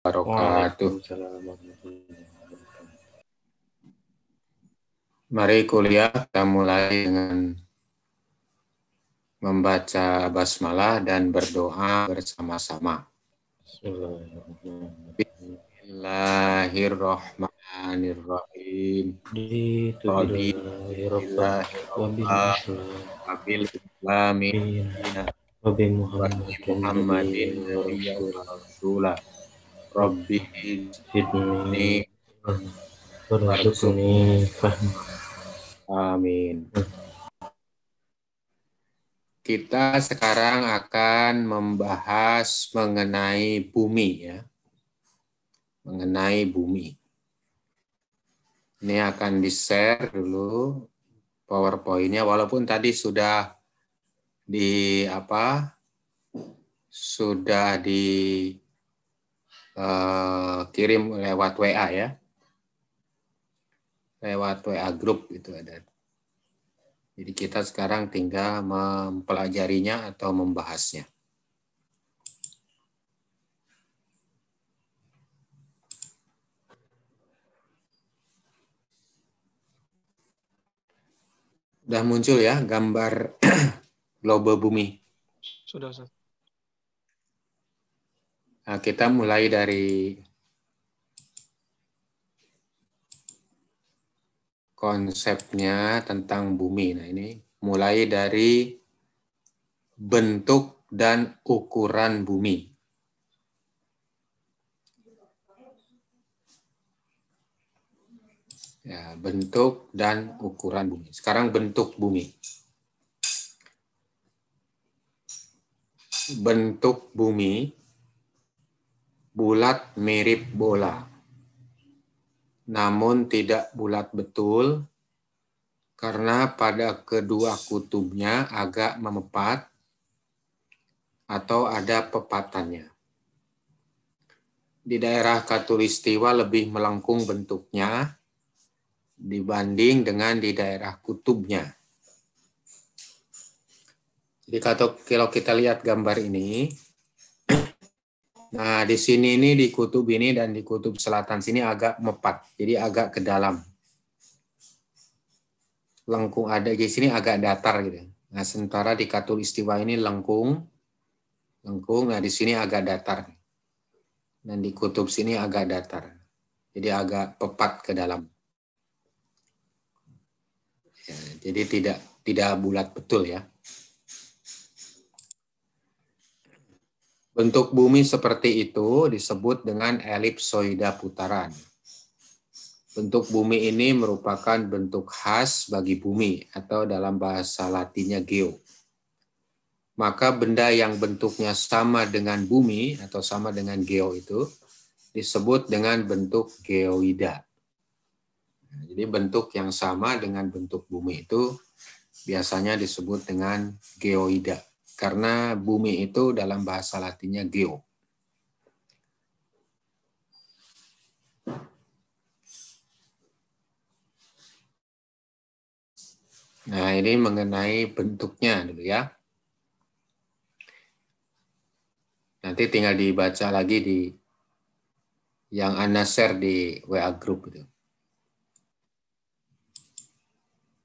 wabarakatuh. Mari kuliah kita mulai dengan membaca basmalah dan berdoa bersama-sama. Bismillahirrahmanirrahim. Wabi Muhammadin Rasulullah. Rabbi Amin. Kita sekarang akan membahas mengenai bumi ya. Mengenai bumi. Ini akan di-share dulu PowerPoint-nya walaupun tadi sudah di apa? Sudah di uh, kirim lewat WA ya. Lewat WA grup itu ada. Jadi kita sekarang tinggal mempelajarinya atau membahasnya. Sudah muncul ya gambar globe bumi. Sudah, Ustaz. Nah, kita mulai dari konsepnya tentang bumi. Nah, ini mulai dari bentuk dan ukuran bumi. Ya, bentuk dan ukuran bumi. Sekarang bentuk bumi. Bentuk bumi bulat mirip bola. Namun tidak bulat betul karena pada kedua kutubnya agak memepat atau ada pepatannya. Di daerah Katulistiwa lebih melengkung bentuknya dibanding dengan di daerah kutubnya. Jadi kalau kita lihat gambar ini, Nah, di sini ini di kutub ini dan di kutub selatan sini agak mepat, jadi agak ke dalam. Lengkung ada di sini agak datar gitu. Nah, sementara di istiwa ini lengkung, lengkung. Nah, di sini agak datar. Dan di kutub sini agak datar. Jadi agak pepat ke dalam. Ya, jadi tidak tidak bulat betul ya. Bentuk bumi seperti itu disebut dengan elipsoida putaran. Bentuk bumi ini merupakan bentuk khas bagi bumi atau dalam bahasa latinnya geo. Maka benda yang bentuknya sama dengan bumi atau sama dengan geo itu disebut dengan bentuk geoida. Jadi bentuk yang sama dengan bentuk bumi itu biasanya disebut dengan geoida karena bumi itu dalam bahasa latinnya geo. Nah, ini mengenai bentuknya dulu ya. Nanti tinggal dibaca lagi di yang Anda share di WA group itu.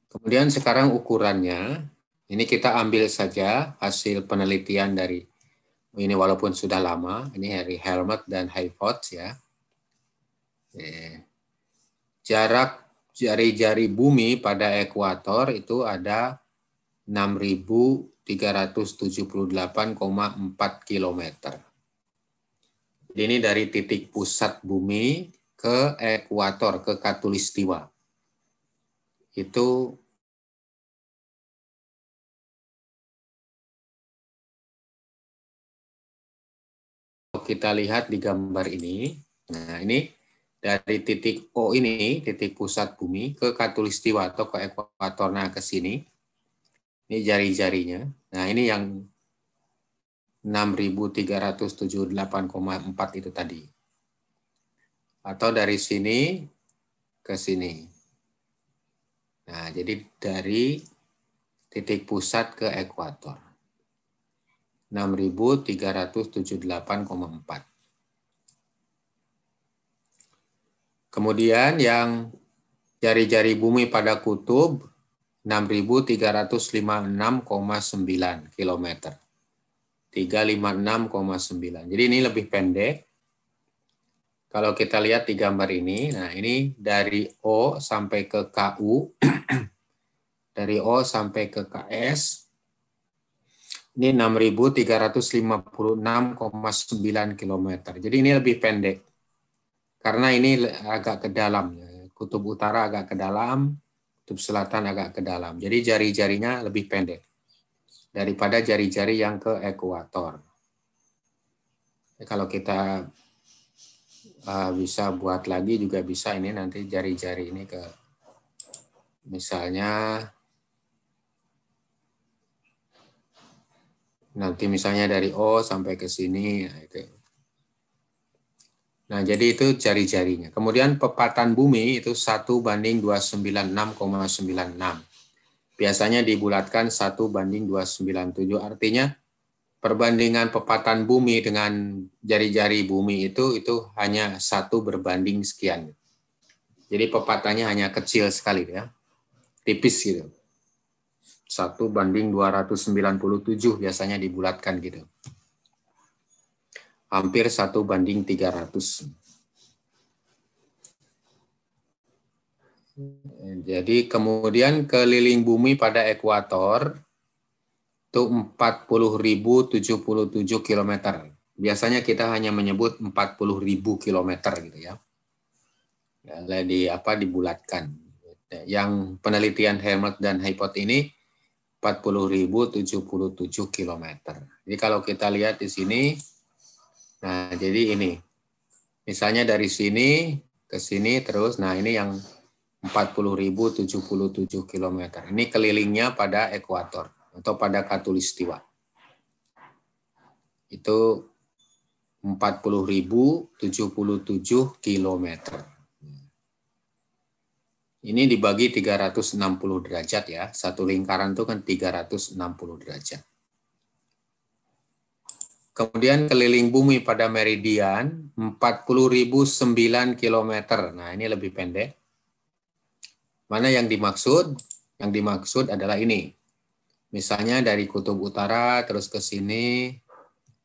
Kemudian sekarang ukurannya ini kita ambil saja hasil penelitian dari ini walaupun sudah lama, ini dari Helmet dan Hayford ya. Jarak jari-jari bumi pada ekuator itu ada 6.378,4 km. Ini dari titik pusat bumi ke ekuator, ke katulistiwa. Itu kita lihat di gambar ini, nah ini dari titik O ini, titik pusat bumi, ke katulistiwa atau ke ekuator, nah ke sini. Ini jari-jarinya. Nah ini yang 6.378,4 itu tadi. Atau dari sini ke sini. Nah, jadi dari titik pusat ke ekuator. 6.378,4. Kemudian yang jari-jari bumi pada kutub 6.356,9 km. 356,9. Jadi ini lebih pendek. Kalau kita lihat di gambar ini, nah ini dari O sampai ke KU, dari O sampai ke KS, ini 6.356,9 km. Jadi ini lebih pendek. Karena ini agak ke dalam. Kutub utara agak ke dalam, kutub selatan agak ke dalam. Jadi jari-jarinya lebih pendek daripada jari-jari yang ke ekuator. Kalau kita uh, bisa buat lagi juga bisa ini nanti jari-jari ini ke misalnya nanti misalnya dari O sampai ke sini nah itu. Nah, jadi itu jari-jarinya. Kemudian pepatan bumi itu 1 banding 296,96 biasanya dibulatkan 1 banding 297. Artinya perbandingan pepatan bumi dengan jari-jari bumi itu itu hanya satu berbanding sekian. Jadi pepatannya hanya kecil sekali ya. Tipis gitu. 1 banding 297 biasanya dibulatkan gitu. Hampir 1 banding 300. Jadi kemudian keliling bumi pada ekuator itu 40.077 km. Biasanya kita hanya menyebut 40.000 km gitu ya. di apa dibulatkan. Yang penelitian Helmut dan Hypot ini 40.077 km. Jadi kalau kita lihat di sini, nah jadi ini, misalnya dari sini ke sini terus, nah ini yang 40.077 km. Ini kelilingnya pada ekuator atau pada katulistiwa. Itu 40.077 km. Ini dibagi 360 derajat ya. Satu lingkaran itu kan 360 derajat. Kemudian keliling bumi pada meridian 40.009 km. Nah, ini lebih pendek. Mana yang dimaksud? Yang dimaksud adalah ini. Misalnya dari kutub utara terus ke sini,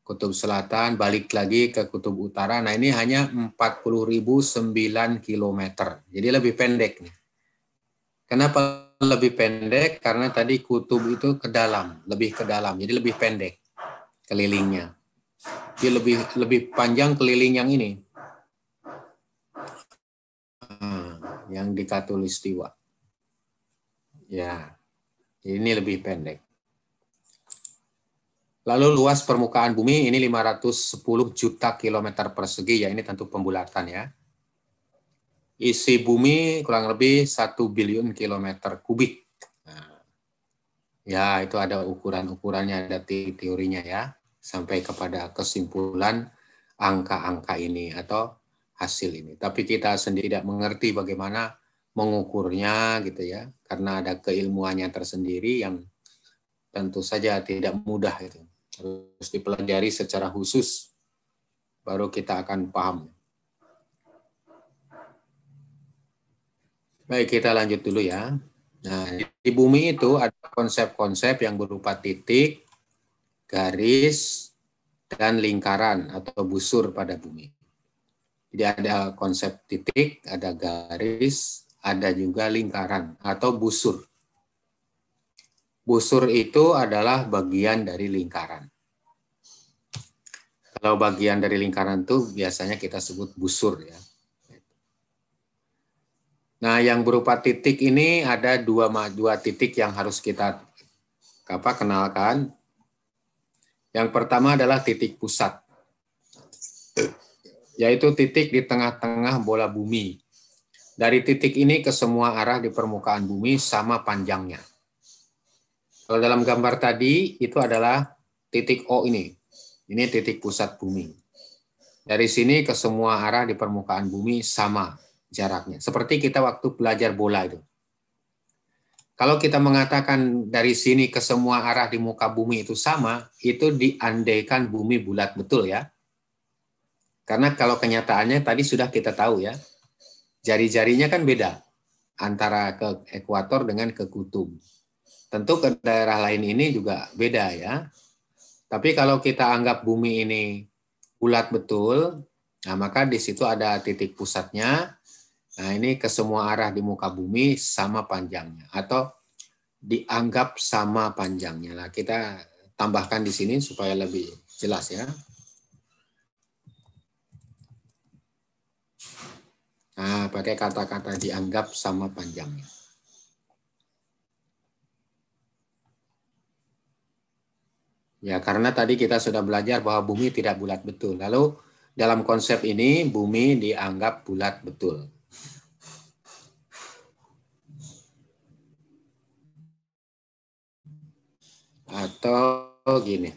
kutub selatan, balik lagi ke kutub utara. Nah ini hanya 40.009 km. Jadi lebih pendek. nih. Kenapa lebih pendek? Karena tadi kutub itu ke dalam, lebih ke dalam. Jadi lebih pendek kelilingnya. Jadi lebih lebih panjang keliling yang ini. yang di Katulistiwa. Ya, ini lebih pendek. Lalu luas permukaan bumi ini 510 juta kilometer persegi, ya ini tentu pembulatan ya. Isi bumi kurang lebih 1 bilion kilometer kubik. Nah, ya, itu ada ukuran-ukurannya, ada teorinya ya, sampai kepada kesimpulan angka-angka ini atau hasil ini. Tapi kita sendiri tidak mengerti bagaimana mengukurnya gitu ya, karena ada keilmuannya tersendiri yang tentu saja tidak mudah itu. Harus dipelajari secara khusus baru kita akan paham. Baik, kita lanjut dulu ya. Nah, di bumi itu ada konsep-konsep yang berupa titik, garis, dan lingkaran atau busur pada bumi. Jadi ada konsep titik, ada garis, ada juga lingkaran atau busur. Busur itu adalah bagian dari lingkaran. Kalau bagian dari lingkaran itu biasanya kita sebut busur ya. Nah, yang berupa titik ini ada dua dua titik yang harus kita apa kenalkan. Yang pertama adalah titik pusat yaitu titik di tengah-tengah bola bumi. Dari titik ini ke semua arah di permukaan bumi sama panjangnya. Kalau dalam gambar tadi, itu adalah titik O ini. Ini titik pusat bumi. Dari sini ke semua arah di permukaan bumi sama jaraknya. Seperti kita waktu belajar bola itu. Kalau kita mengatakan dari sini ke semua arah di muka bumi itu sama, itu diandaikan bumi bulat betul ya. Karena kalau kenyataannya tadi sudah kita tahu ya, jari-jarinya kan beda antara ke ekuator dengan ke kutub. Tentu ke daerah lain ini juga beda ya. Tapi kalau kita anggap bumi ini bulat betul, nah maka di situ ada titik pusatnya. Nah ini ke semua arah di muka bumi sama panjangnya atau dianggap sama panjangnya. Nah kita tambahkan di sini supaya lebih jelas ya. Nah, pakai kata-kata dianggap sama panjangnya. Ya, karena tadi kita sudah belajar bahwa bumi tidak bulat betul. Lalu dalam konsep ini bumi dianggap bulat betul. Atau gini.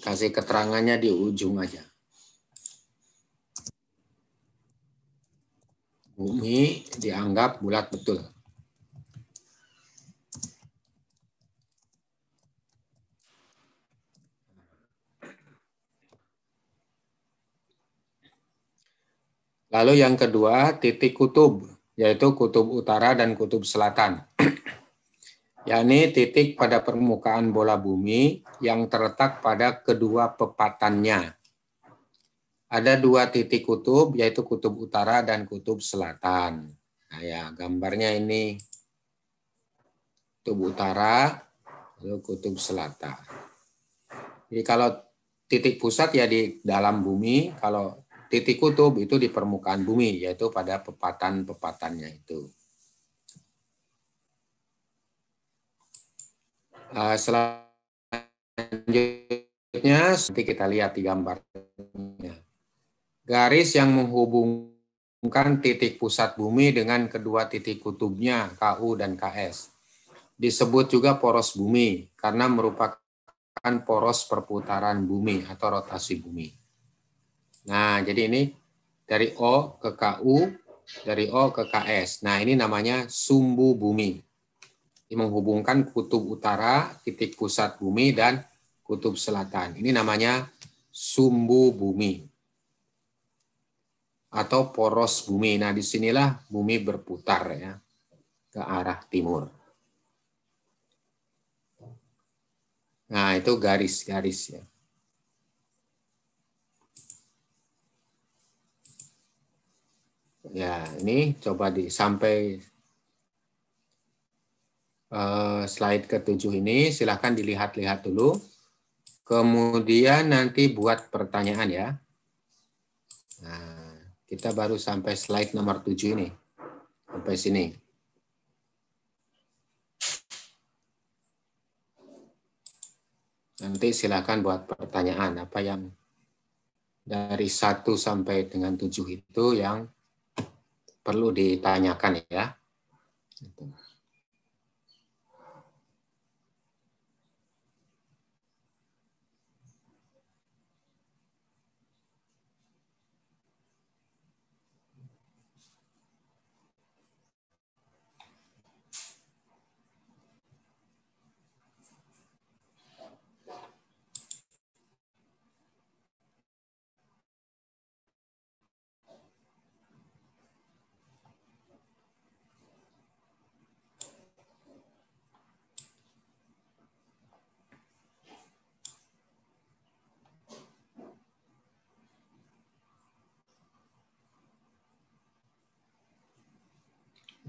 Kasih keterangannya di ujung aja. Bumi dianggap bulat betul. Lalu yang kedua, titik kutub, yaitu kutub utara dan kutub selatan. yakni titik pada permukaan bola bumi yang terletak pada kedua pepatannya. Ada dua titik kutub, yaitu kutub utara dan kutub selatan. Nah ya, gambarnya ini kutub utara, lalu kutub selatan. Jadi kalau titik pusat ya di dalam bumi, kalau titik kutub itu di permukaan bumi, yaitu pada pepatan-pepatannya itu. Uh, selanjutnya, nanti kita lihat di gambarnya. Garis yang menghubungkan titik pusat bumi dengan kedua titik kutubnya, KU dan KS. Disebut juga poros bumi, karena merupakan poros perputaran bumi atau rotasi bumi. Nah, jadi ini dari O ke KU, dari O ke KS. Nah, ini namanya sumbu bumi. Menghubungkan kutub utara, titik pusat bumi, dan kutub selatan. Ini namanya sumbu bumi atau poros bumi. Nah, di sinilah bumi berputar ya ke arah timur. Nah, itu garis-garis ya. Ya, ini coba di sampai slide ketujuh ini silahkan dilihat-lihat dulu. Kemudian nanti buat pertanyaan ya. Nah, kita baru sampai slide nomor tujuh ini. Sampai sini. Nanti silakan buat pertanyaan apa yang dari satu sampai dengan tujuh itu yang perlu ditanyakan ya.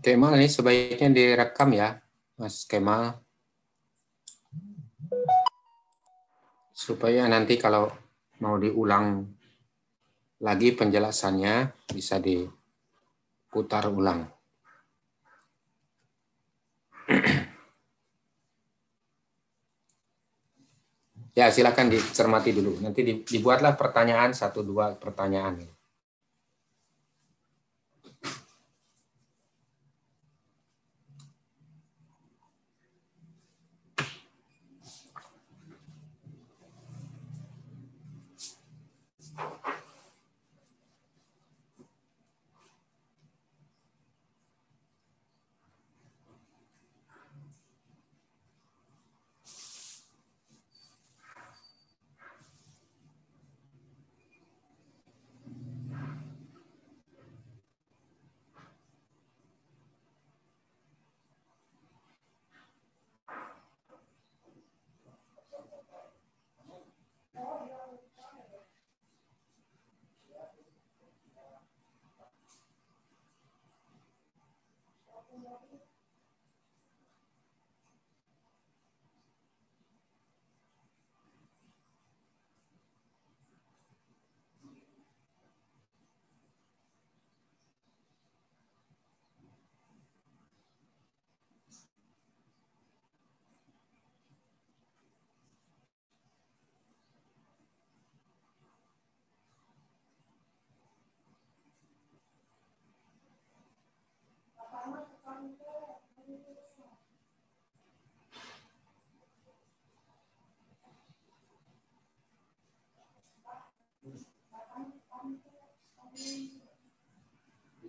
Kemal ini sebaiknya direkam ya, Mas Kemal. Supaya nanti kalau mau diulang lagi penjelasannya bisa diputar ulang. Ya, silakan dicermati dulu. Nanti dibuatlah pertanyaan satu dua pertanyaan.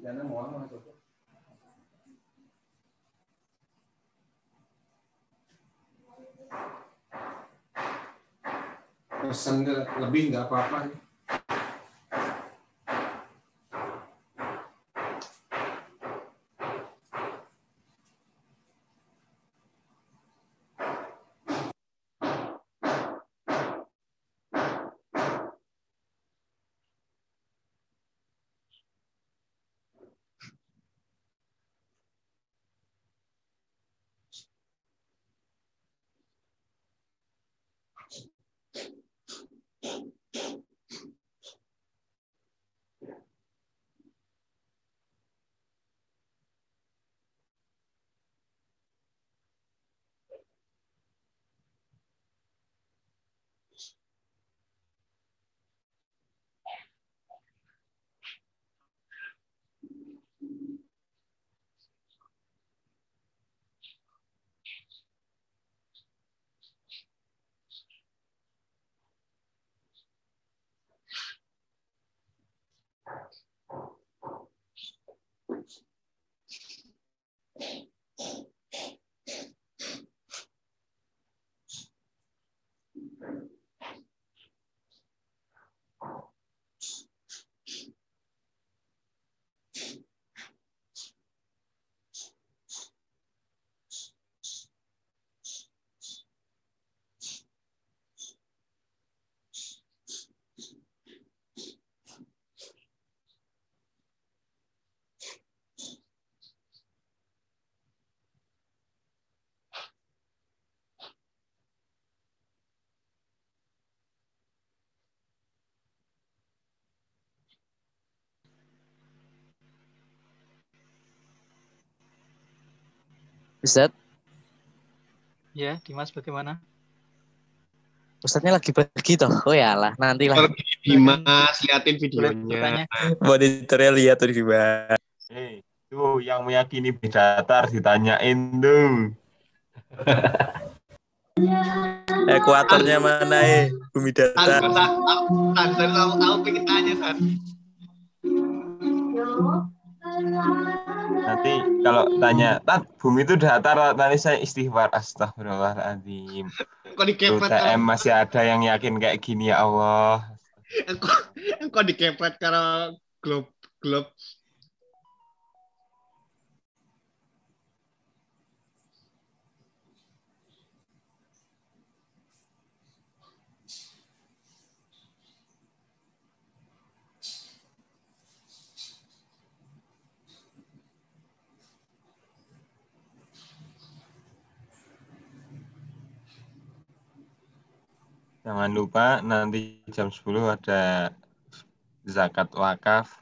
Jangan mau masuk. Pesan lebih nggak apa-apa. Ustaz, Ya, Dimas bagaimana? Ustaznya lagi pergi toh. Oh ya lah, nanti lah. Pergi Dimas, liatin videonya. Monitornya lihat tuh gimana. Eh, tuh yang meyakini beda datar ditanyain tuh. Ekuatornya mana eh? Bumi datar. San, San, San, aku, aku pengen tanya, San. Nanti kalau tanya, Tat, bumi itu datar, nanti saya istighfar. Astagfirullahaladzim. Kok Tuh, dikepret TM karo, masih ada yang yakin kayak gini ya Allah. kok, kok dikepret globe, globe. Jangan lupa nanti jam 10 ada zakat wakaf.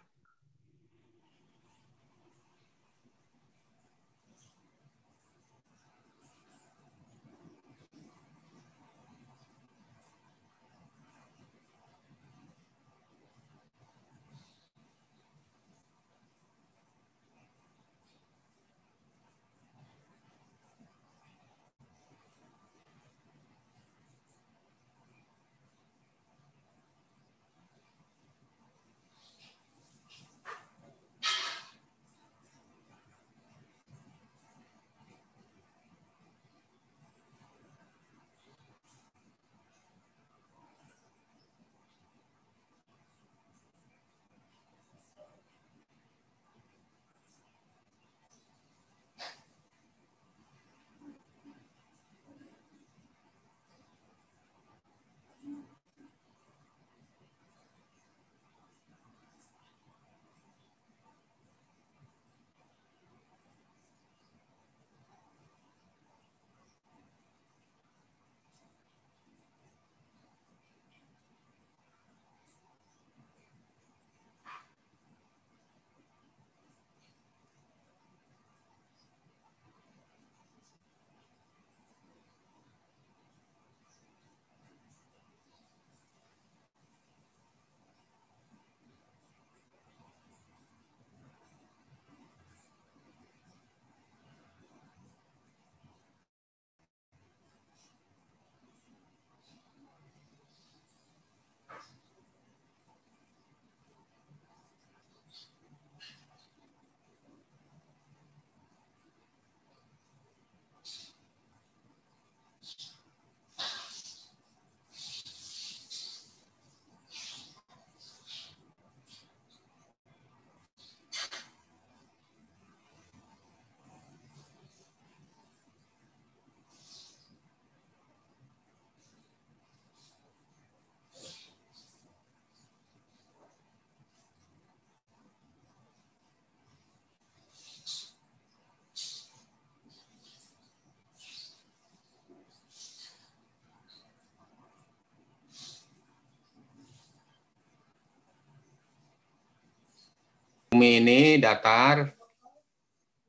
Bumi ini datar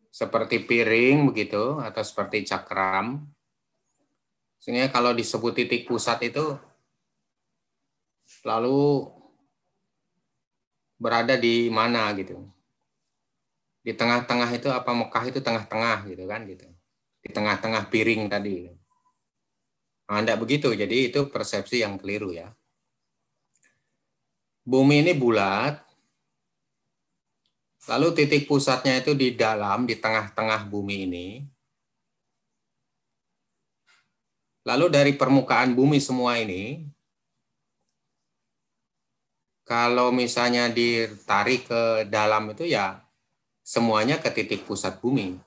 seperti piring begitu atau seperti cakram. Sehingga kalau disebut titik pusat itu lalu berada di mana gitu. Di tengah-tengah itu apa Mekah itu tengah-tengah gitu kan gitu. Di tengah-tengah piring tadi. Nah, enggak begitu. Jadi itu persepsi yang keliru ya. Bumi ini bulat, Lalu titik pusatnya itu di dalam, di tengah-tengah bumi ini. Lalu dari permukaan bumi semua ini, kalau misalnya ditarik ke dalam itu ya semuanya ke titik pusat bumi.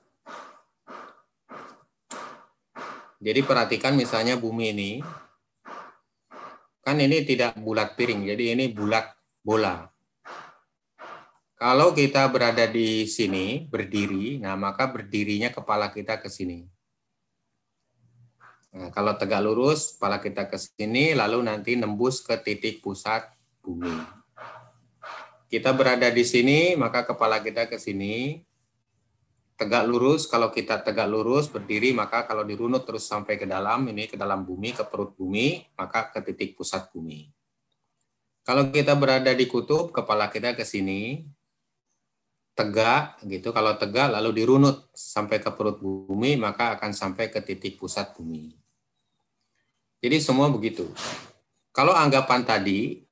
Jadi perhatikan misalnya bumi ini, kan ini tidak bulat piring, jadi ini bulat bola. Kalau kita berada di sini, berdiri, nah maka berdirinya kepala kita ke sini. Nah, kalau tegak lurus, kepala kita ke sini, lalu nanti nembus ke titik pusat bumi. Kita berada di sini, maka kepala kita ke sini. Tegak lurus, kalau kita tegak lurus, berdiri, maka kalau dirunut terus sampai ke dalam, ini ke dalam bumi, ke perut bumi, maka ke titik pusat bumi. Kalau kita berada di kutub, kepala kita ke sini, tegak gitu. Kalau tegak lalu dirunut sampai ke perut bumi, maka akan sampai ke titik pusat bumi. Jadi semua begitu. Kalau anggapan tadi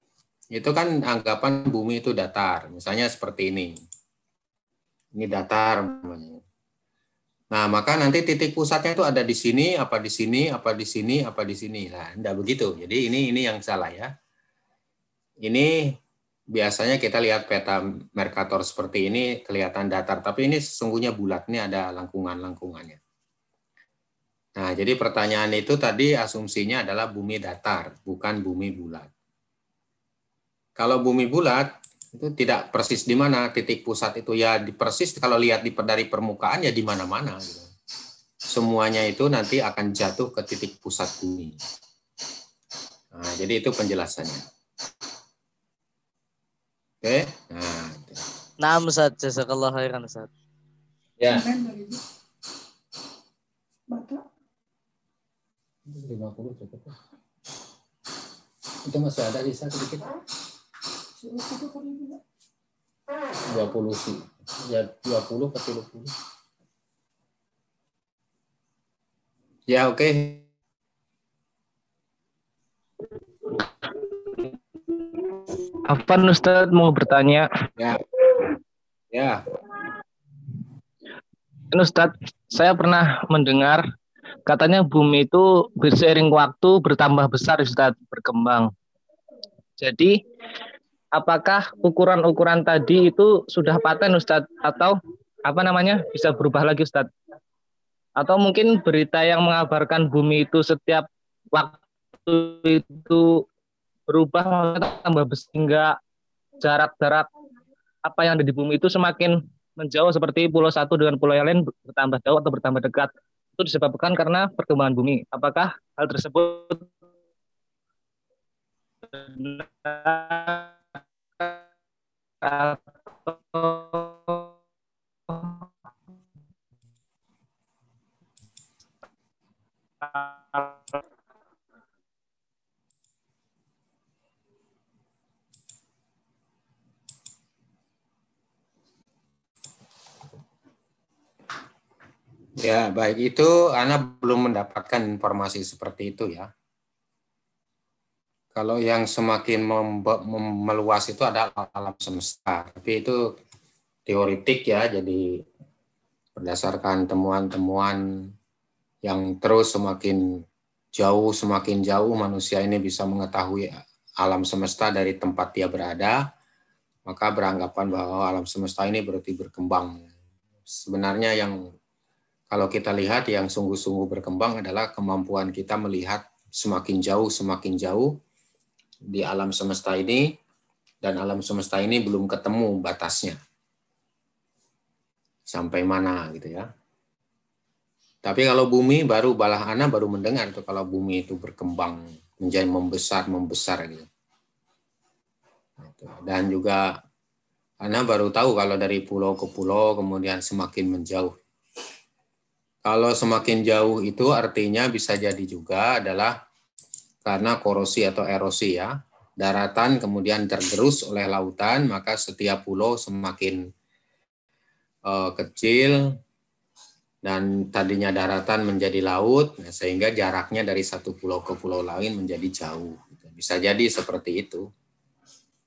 itu kan anggapan bumi itu datar, misalnya seperti ini. Ini datar Nah, maka nanti titik pusatnya itu ada di sini, apa di sini, apa di sini, apa di sini. Nah, enggak begitu. Jadi ini ini yang salah ya. Ini biasanya kita lihat peta Mercator seperti ini kelihatan datar, tapi ini sesungguhnya bulat, ini ada langkungan-langkungannya. Nah, jadi pertanyaan itu tadi asumsinya adalah bumi datar, bukan bumi bulat. Kalau bumi bulat, itu tidak persis di mana titik pusat itu ya di persis kalau lihat dari permukaan ya di mana-mana gitu. Semuanya itu nanti akan jatuh ke titik pusat bumi. Nah, jadi itu penjelasannya. Oke. Nah, Nah, Ustaz, jazakallah khairan Ustaz. Ya. 50 cukup. Itu masih ada sisa sedikit. 20 sih. Ya 20 ke 30. Ya, oke. Okay. Afan Ustaz mau bertanya. Ya. Ya. Ustaz, saya pernah mendengar katanya bumi itu berseiring waktu bertambah besar Ustaz, berkembang. Jadi apakah ukuran-ukuran tadi itu sudah paten Ustaz atau apa namanya bisa berubah lagi Ustaz? Atau mungkin berita yang mengabarkan bumi itu setiap waktu itu berubah tambah sehingga jarak-jarak apa yang ada di bumi itu semakin menjauh seperti pulau satu dengan pulau yang lain bertambah jauh atau bertambah dekat itu disebabkan karena perkembangan bumi. Apakah hal tersebut Ya, baik itu Ana belum mendapatkan informasi seperti itu ya. Kalau yang semakin meluas itu adalah alam semesta, tapi itu teoritik ya, jadi berdasarkan temuan-temuan yang terus semakin jauh, semakin jauh manusia ini bisa mengetahui alam semesta dari tempat dia berada, maka beranggapan bahwa alam semesta ini berarti berkembang. Sebenarnya yang kalau kita lihat yang sungguh-sungguh berkembang adalah kemampuan kita melihat semakin jauh semakin jauh di alam semesta ini dan alam semesta ini belum ketemu batasnya sampai mana gitu ya. Tapi kalau bumi baru balah ana baru mendengar tuh kalau bumi itu berkembang menjadi membesar membesar gitu. Dan juga Karena baru tahu kalau dari pulau ke pulau kemudian semakin menjauh. Kalau semakin jauh itu artinya bisa jadi juga adalah karena korosi atau erosi ya. Daratan kemudian tergerus oleh lautan, maka setiap pulau semakin uh, kecil dan tadinya daratan menjadi laut, nah, sehingga jaraknya dari satu pulau ke pulau lain menjadi jauh. Bisa jadi seperti itu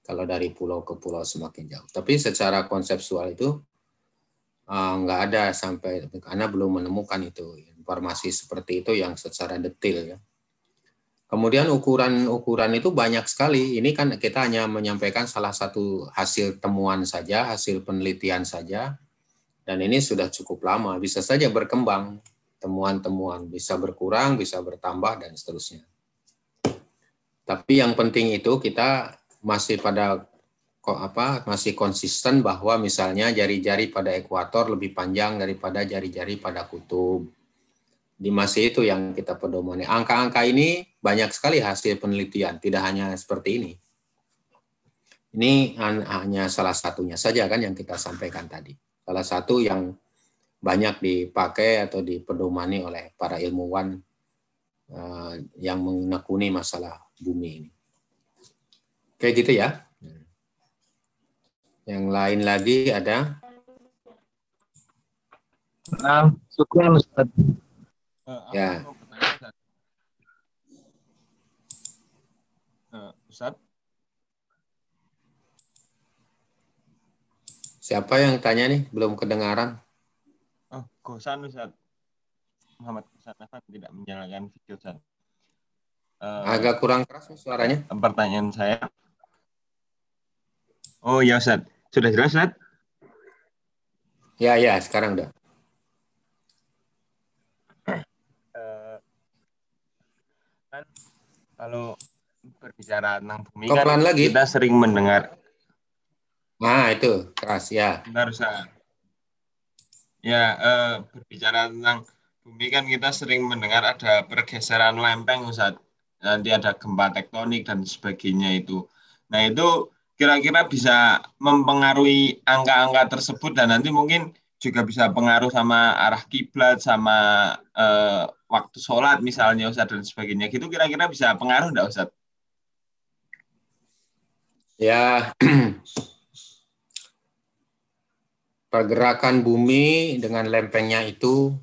kalau dari pulau ke pulau semakin jauh. Tapi secara konseptual itu nggak ada sampai karena belum menemukan itu informasi seperti itu yang secara detail ya. Kemudian ukuran-ukuran itu banyak sekali. Ini kan kita hanya menyampaikan salah satu hasil temuan saja, hasil penelitian saja. Dan ini sudah cukup lama, bisa saja berkembang. Temuan-temuan bisa berkurang, bisa bertambah dan seterusnya. Tapi yang penting itu kita masih pada kok apa masih konsisten bahwa misalnya jari-jari pada ekuator lebih panjang daripada jari-jari pada kutub. Di masih itu yang kita pedomani. Angka-angka ini banyak sekali hasil penelitian, tidak hanya seperti ini. Ini hanya salah satunya saja kan yang kita sampaikan tadi. Salah satu yang banyak dipakai atau dipedomani oleh para ilmuwan eh, yang menekuni masalah bumi ini. Kayak gitu ya. Yang lain lagi ada? Nah, syukur Ustaz. Ya. Uh, Ustaz, Siapa yang tanya nih? Belum kedengaran. oh, Gosan Ustaz. Muhammad Gosan Afan tidak menyalakan video Ustaz. Uh, Agak kurang keras nih suaranya. pertanyaan saya. Oh ya Ustaz, sudah jelas Ustaz? Ya, ya, sekarang udah. Eh, kan kalau berbicara tentang bumi Kok kan lagi? kita sering mendengar Nah, itu keras ya. Ustaz. Ya, eh, berbicara tentang bumi kan kita sering mendengar ada pergeseran lempeng, Ustaz. Nanti ada gempa tektonik dan sebagainya itu. Nah, itu kira-kira bisa mempengaruhi angka-angka tersebut dan nanti mungkin juga bisa pengaruh sama arah kiblat, sama eh, waktu sholat misalnya, Ustaz, dan sebagainya. Gitu kira-kira bisa pengaruh enggak, Ustaz? Ya, pergerakan bumi dengan lempengnya itu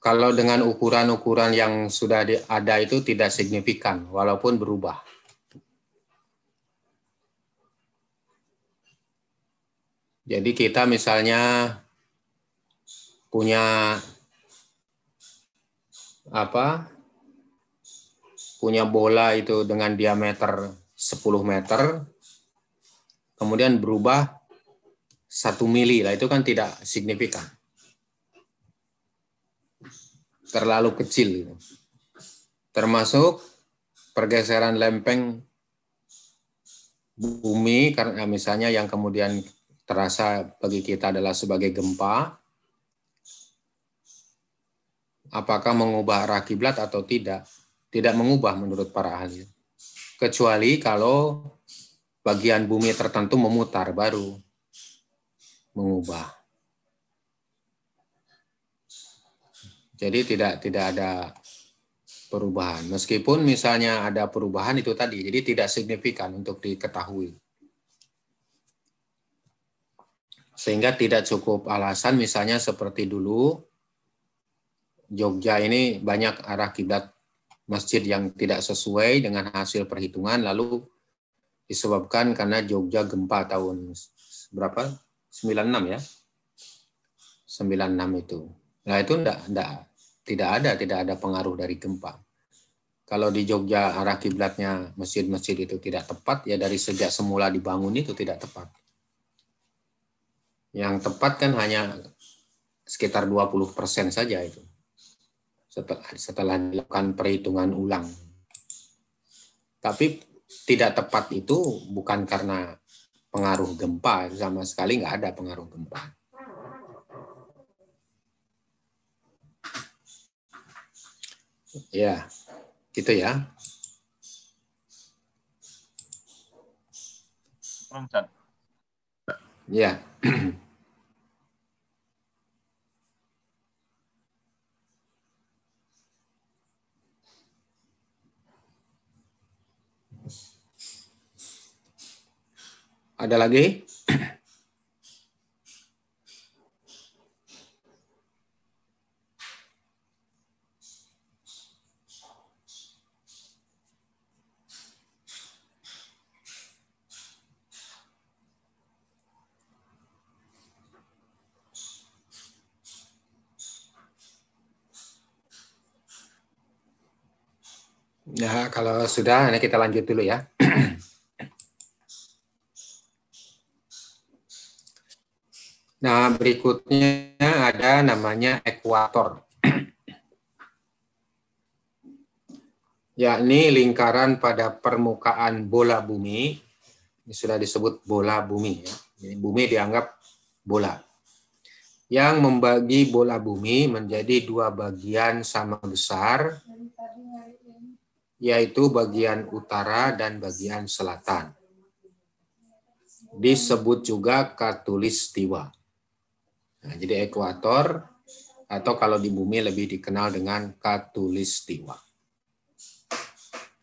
kalau dengan ukuran-ukuran yang sudah ada itu tidak signifikan walaupun berubah. Jadi kita misalnya punya apa? Punya bola itu dengan diameter 10 meter kemudian berubah satu mili lah itu kan tidak signifikan terlalu kecil gitu. termasuk pergeseran lempeng bumi karena misalnya yang kemudian terasa bagi kita adalah sebagai gempa apakah mengubah arah kiblat atau tidak tidak mengubah menurut para ahli kecuali kalau bagian bumi tertentu memutar baru mengubah. Jadi tidak tidak ada perubahan. Meskipun misalnya ada perubahan itu tadi, jadi tidak signifikan untuk diketahui. Sehingga tidak cukup alasan misalnya seperti dulu Jogja ini banyak arah kiblat masjid yang tidak sesuai dengan hasil perhitungan lalu disebabkan karena Jogja gempa tahun berapa? 96 ya. 96 itu. Nah, itu enggak, enggak tidak ada tidak ada pengaruh dari gempa. Kalau di Jogja arah kiblatnya masjid-masjid itu tidak tepat ya dari sejak semula dibangun itu tidak tepat. Yang tepat kan hanya sekitar 20% saja itu. Setelah, setelah dilakukan perhitungan ulang. Tapi tidak tepat itu bukan karena pengaruh gempa sama sekali nggak ada pengaruh gempa. Ya, gitu ya. Ya. Ada lagi? Ya, kalau sudah, ini kita lanjut dulu ya. Nah, berikutnya ada namanya ekuator. yakni lingkaran pada permukaan bola bumi. Ini sudah disebut bola bumi. Ya. Jadi bumi dianggap bola. Yang membagi bola bumi menjadi dua bagian sama besar, yaitu bagian utara dan bagian selatan. Disebut juga katulistiwa. Nah, jadi ekuator atau kalau di bumi lebih dikenal dengan katulistiwa.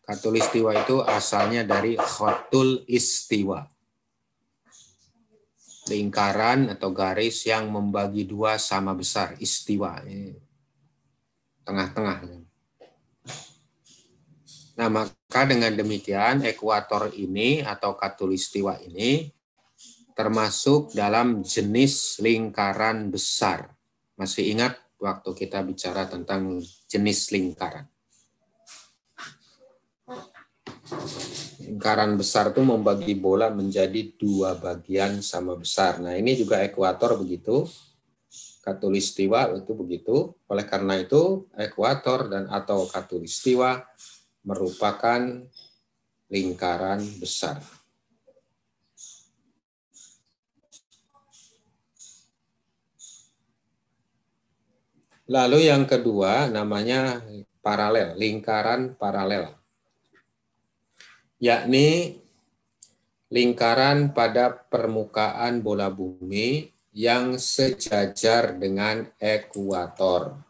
Katulistiwa itu asalnya dari khotul istiwa. Lingkaran atau garis yang membagi dua sama besar, istiwa. Tengah-tengah. Nah, maka dengan demikian ekuator ini atau katulistiwa ini termasuk dalam jenis lingkaran besar. Masih ingat waktu kita bicara tentang jenis lingkaran. Lingkaran besar itu membagi bola menjadi dua bagian sama besar. Nah ini juga ekuator begitu. Katulistiwa itu begitu. Oleh karena itu ekuator dan atau katulistiwa merupakan lingkaran besar. Lalu yang kedua namanya paralel, lingkaran paralel. Yakni lingkaran pada permukaan bola bumi yang sejajar dengan ekuator.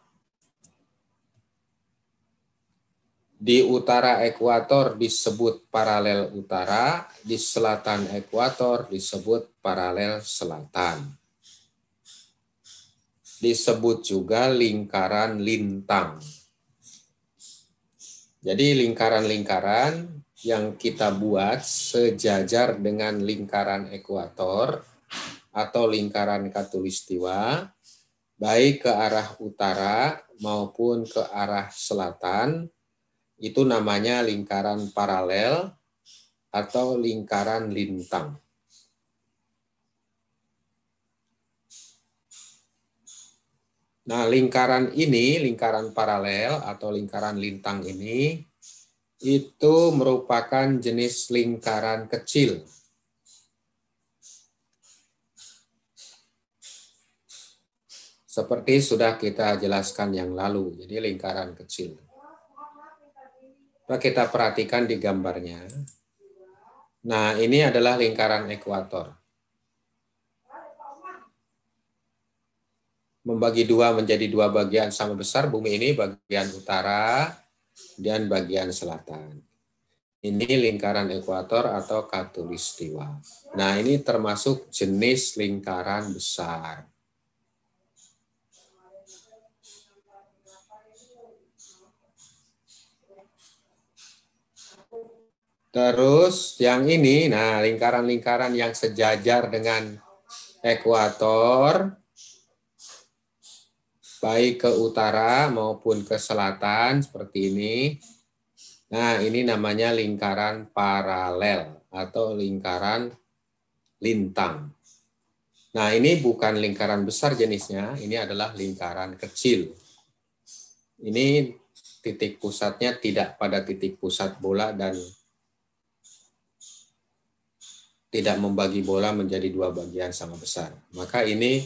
Di utara ekuator disebut paralel utara, di selatan ekuator disebut paralel selatan disebut juga lingkaran lintang. Jadi lingkaran-lingkaran yang kita buat sejajar dengan lingkaran ekuator atau lingkaran katulistiwa, baik ke arah utara maupun ke arah selatan, itu namanya lingkaran paralel atau lingkaran lintang. Nah, lingkaran ini, lingkaran paralel atau lingkaran lintang ini, itu merupakan jenis lingkaran kecil. Seperti sudah kita jelaskan yang lalu, jadi lingkaran kecil. Nah, kita perhatikan di gambarnya. Nah, ini adalah lingkaran ekuator. membagi dua menjadi dua bagian sama besar bumi ini bagian utara dan bagian selatan. Ini lingkaran ekuator atau katulistiwa. Nah, ini termasuk jenis lingkaran besar. Terus yang ini, nah lingkaran-lingkaran yang sejajar dengan ekuator baik ke utara maupun ke selatan seperti ini. Nah, ini namanya lingkaran paralel atau lingkaran lintang. Nah, ini bukan lingkaran besar jenisnya, ini adalah lingkaran kecil. Ini titik pusatnya tidak pada titik pusat bola dan tidak membagi bola menjadi dua bagian sama besar. Maka ini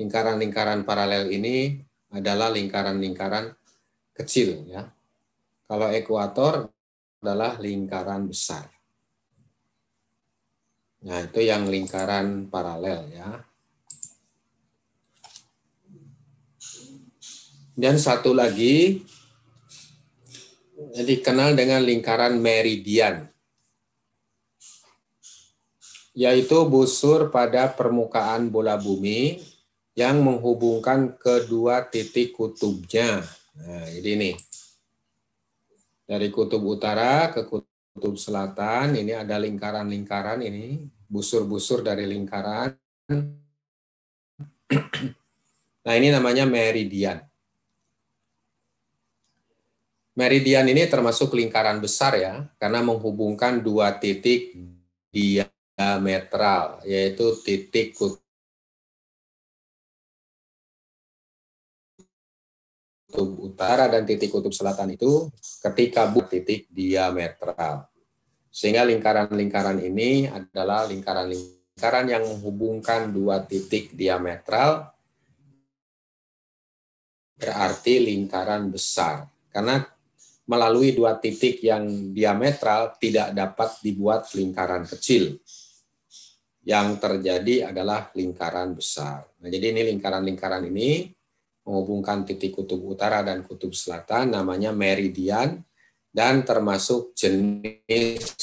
lingkaran-lingkaran paralel ini adalah lingkaran-lingkaran kecil ya. Kalau ekuator adalah lingkaran besar. Nah, itu yang lingkaran paralel ya. Dan satu lagi dikenal dengan lingkaran meridian, yaitu busur pada permukaan bola bumi yang menghubungkan kedua titik kutubnya. Nah, jadi ini. Dari kutub utara ke kutub selatan, ini ada lingkaran-lingkaran ini, busur-busur dari lingkaran. Nah, ini namanya meridian. Meridian ini termasuk lingkaran besar ya, karena menghubungkan dua titik diametral, yaitu titik kutub utara dan titik kutub selatan itu ketika buat titik diametral. Sehingga lingkaran-lingkaran ini adalah lingkaran-lingkaran yang menghubungkan dua titik diametral berarti lingkaran besar. Karena melalui dua titik yang diametral tidak dapat dibuat lingkaran kecil. Yang terjadi adalah lingkaran besar. Nah, jadi ini lingkaran-lingkaran ini menghubungkan titik kutub utara dan kutub selatan namanya meridian dan termasuk jenis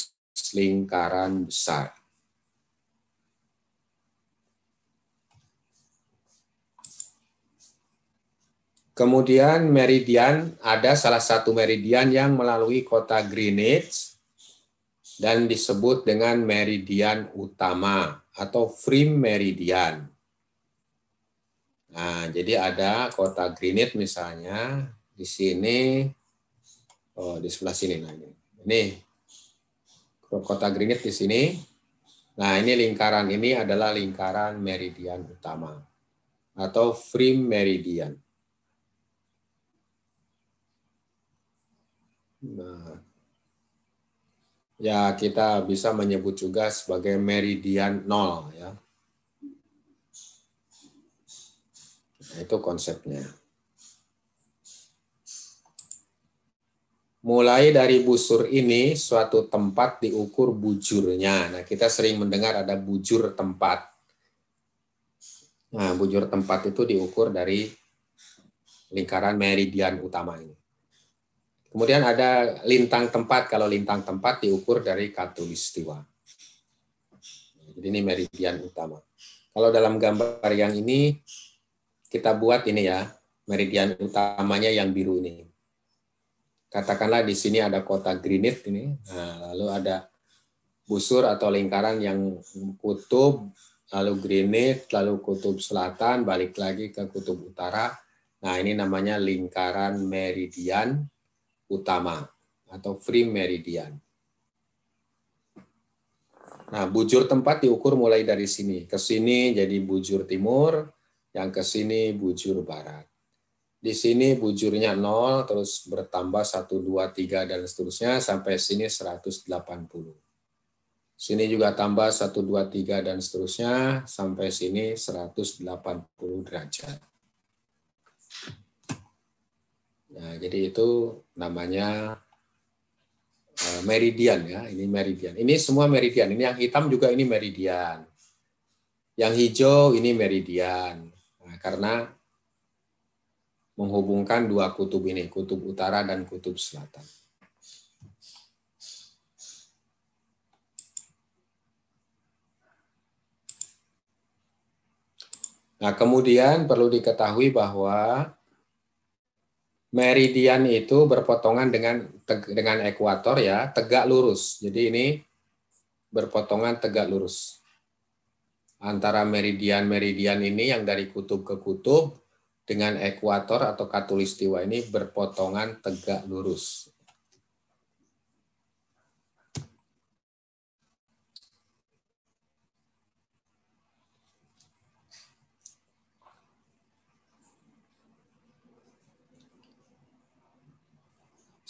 lingkaran besar. Kemudian meridian, ada salah satu meridian yang melalui kota Greenwich dan disebut dengan meridian utama atau Frim Meridian. Nah, jadi ada kota Greenwich misalnya di sini, oh di sebelah sini nah ini. Ini kota Greenwich di sini. Nah, ini lingkaran ini adalah lingkaran meridian utama atau Frim Meridian. Nah, ya kita bisa menyebut juga sebagai meridian nol ya. Nah, itu konsepnya. Mulai dari busur ini, suatu tempat diukur bujurnya. Nah, kita sering mendengar ada bujur tempat. Nah, bujur tempat itu diukur dari lingkaran meridian utama ini. Kemudian ada lintang tempat. Kalau lintang tempat diukur dari katulistiwa. Jadi ini meridian utama. Kalau dalam gambar yang ini kita buat ini ya, meridian utamanya yang biru ini. Katakanlah di sini ada kota Greenwich ini. Nah, lalu ada busur atau lingkaran yang kutub, lalu Greenwich, lalu kutub selatan, balik lagi ke kutub utara. Nah, ini namanya lingkaran meridian utama atau free meridian. Nah, bujur tempat diukur mulai dari sini. Ke sini jadi bujur timur, yang ke sini bujur barat. Di sini bujurnya 0, terus bertambah 1, 2, 3, dan seterusnya, sampai sini 180. Sini juga tambah 1, 2, 3, dan seterusnya, sampai sini 180 derajat. Nah, jadi itu namanya eh, meridian ya, ini meridian. Ini semua meridian. Ini yang hitam juga ini meridian. Yang hijau ini meridian. Nah, karena menghubungkan dua kutub ini, kutub utara dan kutub selatan. Nah, kemudian perlu diketahui bahwa meridian itu berpotongan dengan dengan ekuator ya, tegak lurus. Jadi ini berpotongan tegak lurus. Antara meridian-meridian ini yang dari kutub ke kutub dengan ekuator atau katulistiwa ini berpotongan tegak lurus.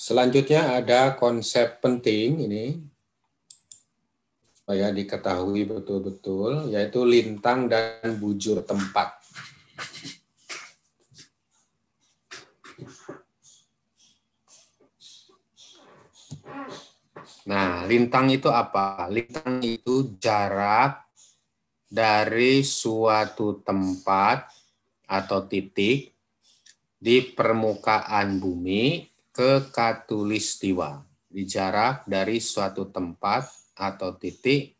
Selanjutnya ada konsep penting ini supaya diketahui betul-betul yaitu lintang dan bujur tempat. Nah, lintang itu apa? Lintang itu jarak dari suatu tempat atau titik di permukaan bumi ke katulistiwa. Di jarak dari suatu tempat atau titik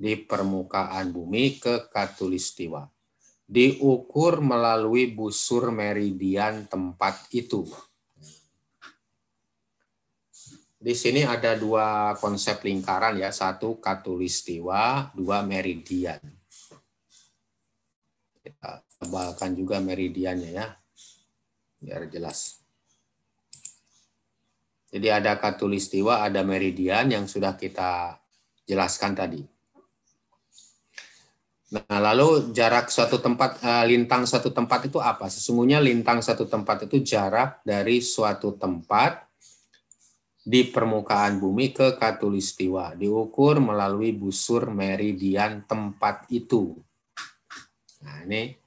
di permukaan bumi ke katulistiwa. Diukur melalui busur meridian tempat itu. Di sini ada dua konsep lingkaran ya, satu katulistiwa, dua meridian. Kita tebalkan juga meridiannya ya, biar jelas. Jadi ada katulistiwa, ada meridian yang sudah kita jelaskan tadi. Nah, lalu jarak suatu tempat, eh, lintang suatu tempat itu apa? Sesungguhnya lintang satu tempat itu jarak dari suatu tempat di permukaan bumi ke katulistiwa, diukur melalui busur meridian tempat itu. Nah, ini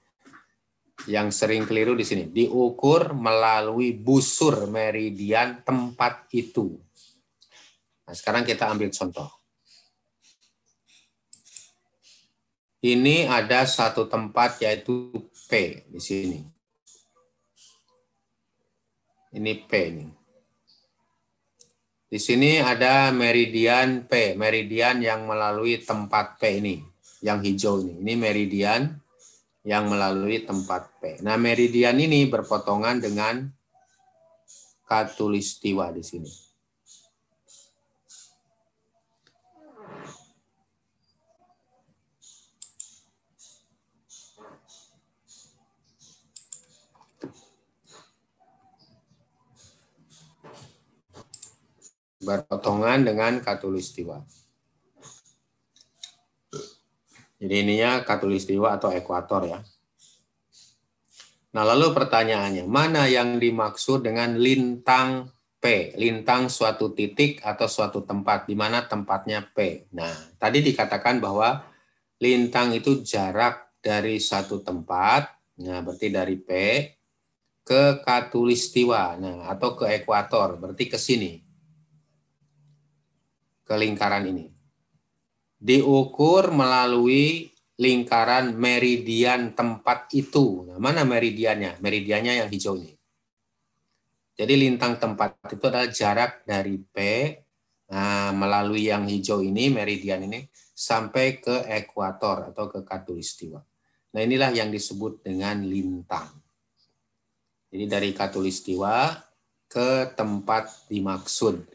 yang sering keliru di sini. Diukur melalui busur meridian tempat itu. Nah, sekarang kita ambil contoh. Ini ada satu tempat yaitu P di sini. Ini P ini. Di sini ada meridian P, meridian yang melalui tempat P ini, yang hijau ini. Ini meridian yang melalui tempat P. Nah, meridian ini berpotongan dengan katulistiwa di sini. berpotongan dengan katulistiwa. Jadi ininya katulistiwa atau ekuator ya. Nah, lalu pertanyaannya, mana yang dimaksud dengan lintang P? Lintang suatu titik atau suatu tempat, di mana tempatnya P. Nah, tadi dikatakan bahwa lintang itu jarak dari satu tempat, nah berarti dari P, ke katulistiwa, nah atau ke ekuator, berarti ke sini ke lingkaran ini. Diukur melalui lingkaran meridian tempat itu. Nah, mana meridiannya? Meridiannya yang hijau ini. Jadi lintang tempat itu adalah jarak dari P nah, melalui yang hijau ini, meridian ini, sampai ke ekuator atau ke katulistiwa. Nah inilah yang disebut dengan lintang. Jadi dari katulistiwa ke tempat dimaksud.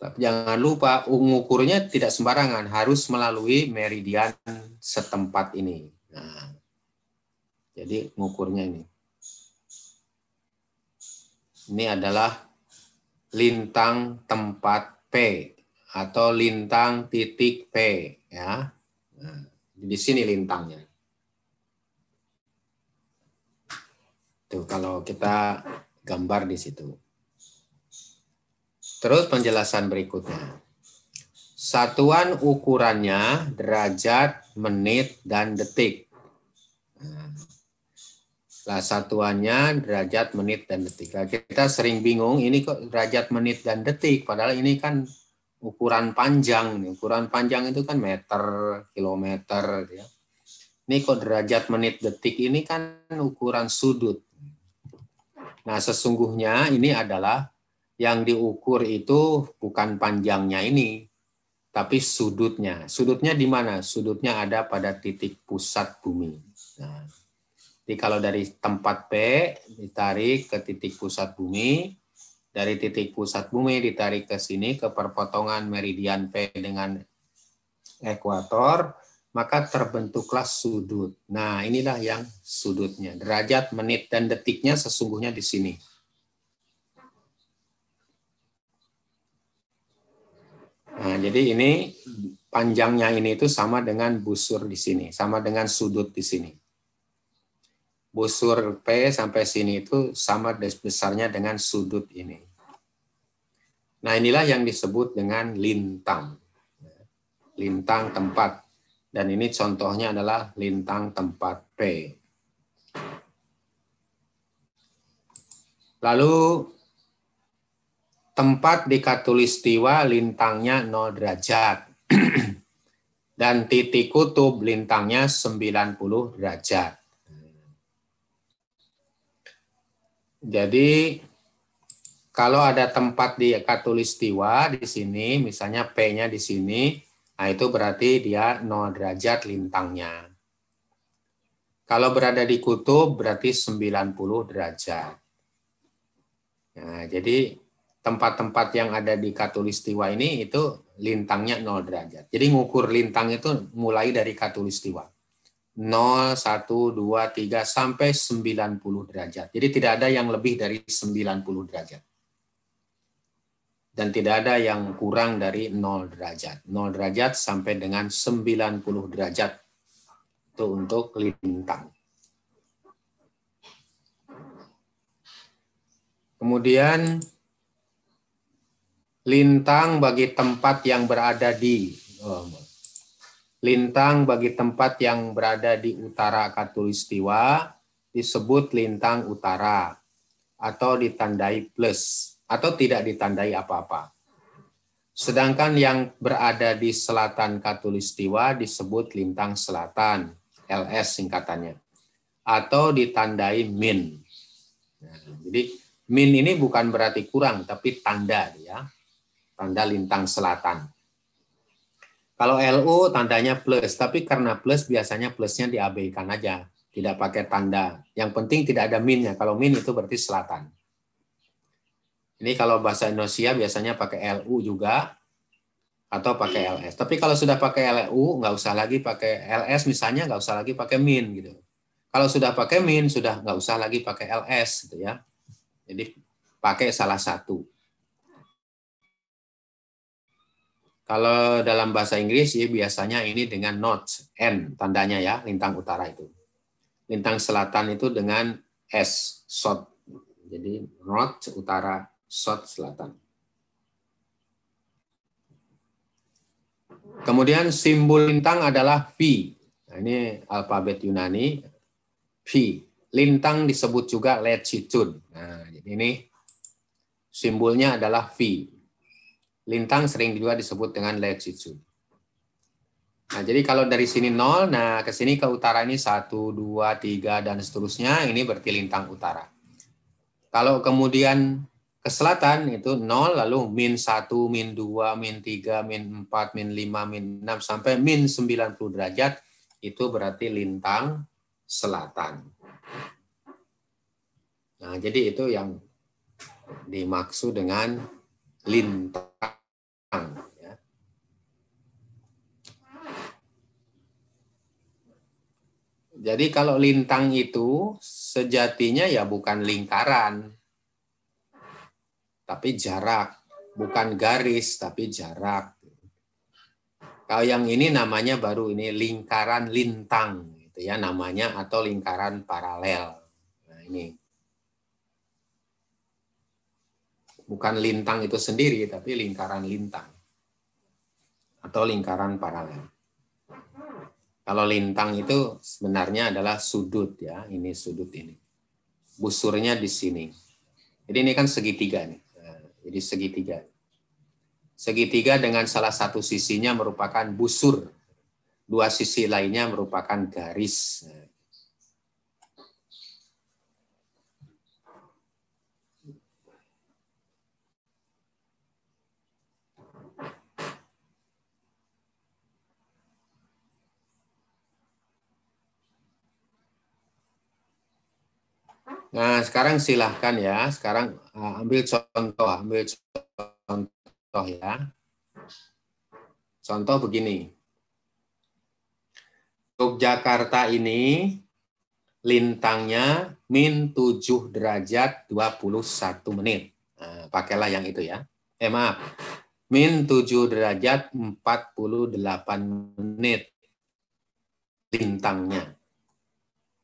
Jangan lupa mengukurnya tidak sembarangan, harus melalui meridian setempat ini. Nah, jadi mengukurnya ini. Ini adalah lintang tempat P atau lintang titik P ya. Nah, di sini lintangnya. Tuh kalau kita gambar di situ. Terus penjelasan berikutnya. Satuan ukurannya derajat, menit, dan detik. Nah, satuannya derajat, menit, dan detik. Nah, kita sering bingung, ini kok derajat, menit, dan detik. Padahal ini kan ukuran panjang. Ukuran panjang itu kan meter, kilometer. Ya. Ini kok derajat, menit, detik ini kan ukuran sudut. Nah, sesungguhnya ini adalah yang diukur itu bukan panjangnya ini, tapi sudutnya. Sudutnya di mana? Sudutnya ada pada titik pusat bumi. Nah, jadi kalau dari tempat P ditarik ke titik pusat bumi, dari titik pusat bumi ditarik ke sini ke perpotongan meridian P dengan ekuator, maka terbentuklah sudut. Nah, inilah yang sudutnya. Derajat, menit, dan detiknya sesungguhnya di sini. Nah, jadi ini panjangnya ini itu sama dengan busur di sini, sama dengan sudut di sini. Busur P sampai sini itu sama besarnya dengan sudut ini. Nah, inilah yang disebut dengan lintang. Lintang tempat. Dan ini contohnya adalah lintang tempat P. Lalu tempat di katulistiwa lintangnya 0 derajat. Dan titik kutub lintangnya 90 derajat. Jadi kalau ada tempat di katulistiwa di sini, misalnya P-nya di sini, nah itu berarti dia 0 derajat lintangnya. Kalau berada di kutub berarti 90 derajat. Nah, jadi tempat-tempat yang ada di katulistiwa ini itu lintangnya 0 derajat. Jadi ngukur lintang itu mulai dari katulistiwa. 0, 1, 2, 3, sampai 90 derajat. Jadi tidak ada yang lebih dari 90 derajat. Dan tidak ada yang kurang dari 0 derajat. 0 derajat sampai dengan 90 derajat. Itu untuk lintang. Kemudian lintang bagi tempat yang berada di oh, Lintang bagi tempat yang berada di utara katulistiwa disebut lintang utara atau ditandai plus atau tidak ditandai apa-apa. Sedangkan yang berada di selatan katulistiwa disebut lintang selatan, LS singkatannya, atau ditandai min. Nah, jadi min ini bukan berarti kurang, tapi tanda ya, tanda lintang selatan. Kalau LU tandanya plus, tapi karena plus biasanya plusnya diabaikan aja, tidak pakai tanda. Yang penting tidak ada minnya. Kalau min itu berarti selatan. Ini kalau bahasa Indonesia biasanya pakai LU juga atau pakai LS. Tapi kalau sudah pakai LU nggak usah lagi pakai LS misalnya nggak usah lagi pakai min gitu. Kalau sudah pakai min sudah nggak usah lagi pakai LS gitu ya. Jadi pakai salah satu. Kalau dalam bahasa Inggris ya biasanya ini dengan not N tandanya ya, lintang utara itu. Lintang selatan itu dengan S, south. Jadi north utara, south selatan. Kemudian simbol lintang adalah V. Nah, ini alfabet Yunani. V. Lintang disebut juga latitude. Nah, ini simbolnya adalah V. Lintang sering juga disebut dengan latitude. Nah, jadi kalau dari sini 0, nah ke sini ke utara ini 1, 2, 3, dan seterusnya, ini berarti lintang utara. Kalau kemudian ke selatan itu 0, lalu min 1, min 2, min 3, min 4, min 5, min 6, sampai min 90 derajat, itu berarti lintang selatan. Nah, jadi itu yang dimaksud dengan lintang Ya. Jadi kalau lintang itu sejatinya ya bukan lingkaran, tapi jarak, bukan garis tapi jarak. Kalau yang ini namanya baru ini lingkaran lintang, gitu ya namanya atau lingkaran paralel. Nah ini Bukan lintang itu sendiri, tapi lingkaran lintang. Atau lingkaran paralel. Kalau lintang itu sebenarnya adalah sudut ya, ini sudut ini. Busurnya di sini. Jadi ini kan segitiga nih. Nah, jadi segitiga. Segitiga dengan salah satu sisinya merupakan busur. Dua sisi lainnya merupakan garis. Nah, sekarang silahkan ya. Sekarang uh, ambil contoh, ambil contoh ya. Contoh begini. Yogyakarta ini lintangnya min 7 derajat 21 menit. Nah, pakailah yang itu ya. Eh maaf, min 7 derajat 48 menit lintangnya.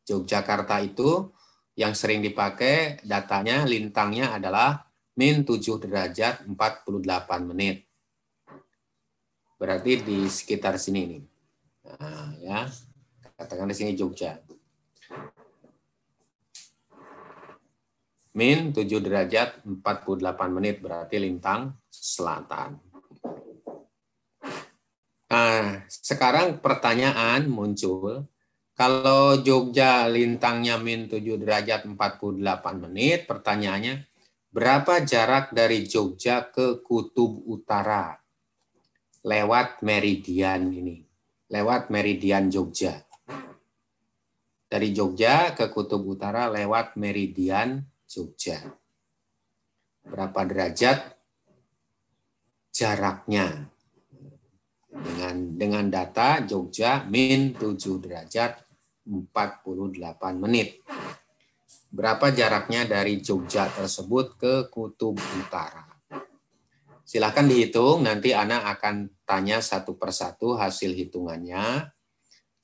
Yogyakarta itu yang sering dipakai datanya lintangnya adalah min 7 derajat 48 menit. Berarti di sekitar sini nih. Nah, ya. Katakan di sini Jogja. min 7 derajat 48 menit berarti lintang selatan. Nah, sekarang pertanyaan muncul, kalau Jogja lintangnya min 7 derajat 48 menit, pertanyaannya, berapa jarak dari Jogja ke Kutub Utara lewat meridian ini? Lewat meridian Jogja. Dari Jogja ke Kutub Utara lewat meridian Jogja. Berapa derajat jaraknya? Dengan dengan data Jogja min 7 derajat 48 menit. Berapa jaraknya dari Jogja tersebut ke Kutub Utara? Silahkan dihitung, nanti Ana akan tanya satu persatu hasil hitungannya.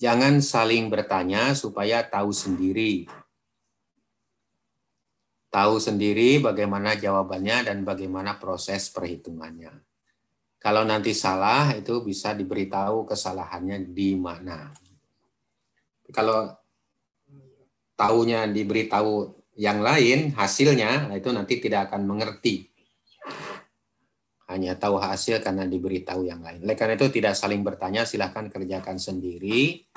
Jangan saling bertanya supaya tahu sendiri. Tahu sendiri bagaimana jawabannya dan bagaimana proses perhitungannya. Kalau nanti salah, itu bisa diberitahu kesalahannya di mana kalau tahunya diberitahu yang lain hasilnya nah itu nanti tidak akan mengerti hanya tahu hasil karena diberitahu yang lain. Oleh karena itu tidak saling bertanya, silahkan kerjakan sendiri.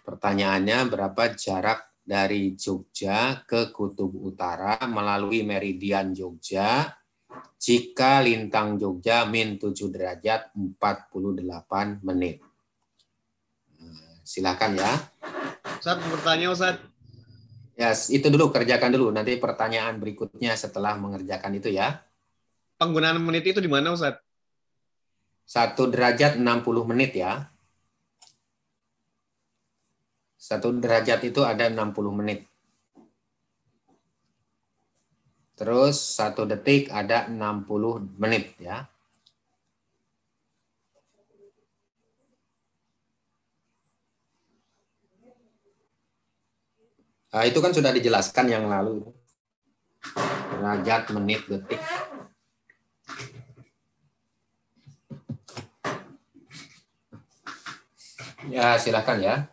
Pertanyaannya berapa jarak dari Jogja ke Kutub Utara melalui meridian Jogja jika lintang Jogja min 7 derajat 48 menit. Silakan ya. Ustaz, bertanya Ustaz. Ya, itu dulu kerjakan dulu. Nanti pertanyaan berikutnya setelah mengerjakan itu ya. Penggunaan menit itu di mana Ustaz? Satu derajat 60 menit ya. Satu derajat itu ada 60 menit. Terus satu detik ada 60 menit ya. Nah, itu kan sudah dijelaskan yang lalu. Derajat, menit, detik. Ya, silakan ya.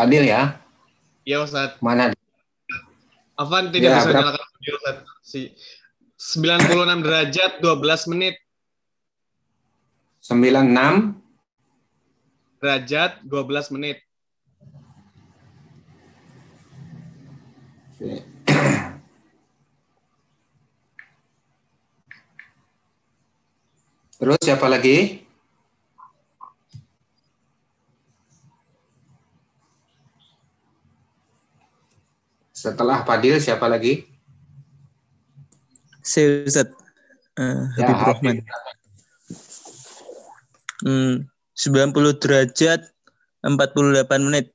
Fadil ya. Iya Ustaz. Mana? Afan tidak Ya, bisa berapa? nyalakan video Ustaz. Si 96 derajat 12 menit. 96 Derajat 12 menit. Terus siapa lagi? Setelah Fadil siapa lagi? Saya Ustaz. Eh, Ya, Habib Rahman. Hmm, 90 derajat 48 menit.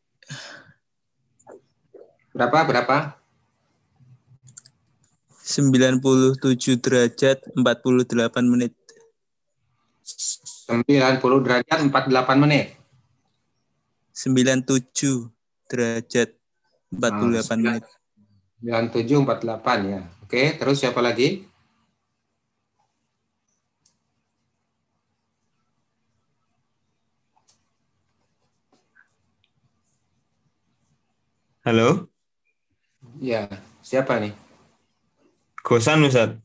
Berapa berapa? 97 derajat 48 menit. 90 derajat 48 menit. 97 derajat 48 menit. 97 48 ya. Oke, terus siapa lagi? Halo, Ya, siapa nih? Gosan Ustaz.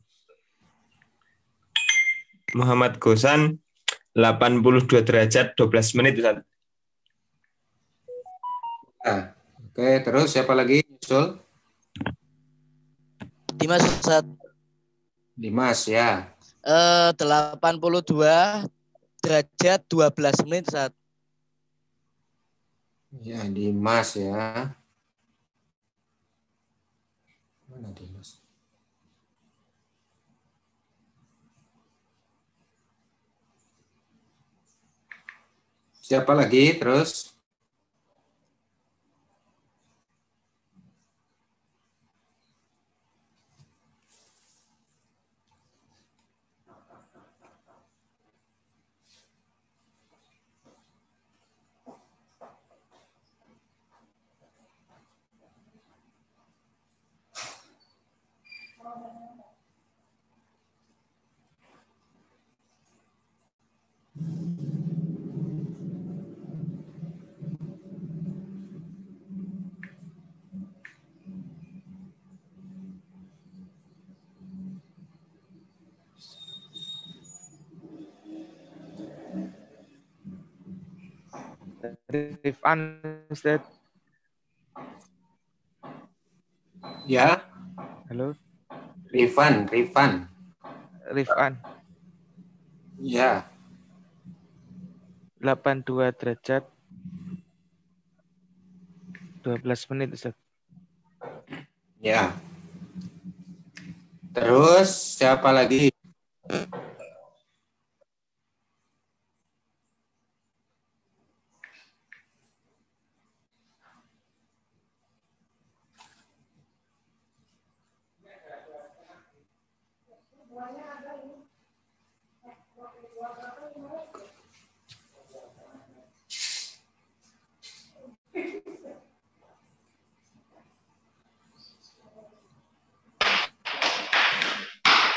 Muhammad Gosan 82 derajat 12 menit Ustaz. Nah, oke, terus siapa lagi? Nyusul? Dimas Ustaz. Dimas ya. Eh 82 derajat 12 menit Ustaz. Ya, Dimas ya. Mana Dimas? Siapa lagi terus? Rifan Ustaz. Ya, Halo, Rifan, Rifan. Rifan. Ya, 82 derajat 12 menit Ustaz. ya. Terus siapa lagi?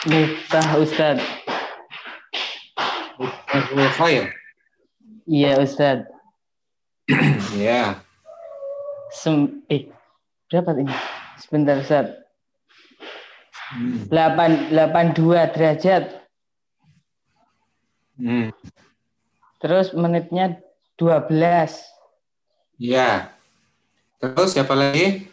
Miftah Ustad. Abdul Khair. Iya Ustad. Ya, Sem eh, berapa ini? Sebentar Ustad. Hmm. 8, 82 derajat. Hmm. Terus menitnya 12. ya. Terus siapa lagi?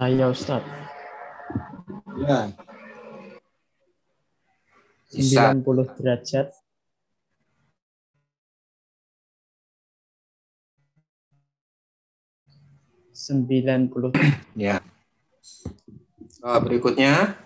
Saya Ustaz. Ya. Bisa. 90 derajat. Sembilan puluh Ya. Oh, berikutnya.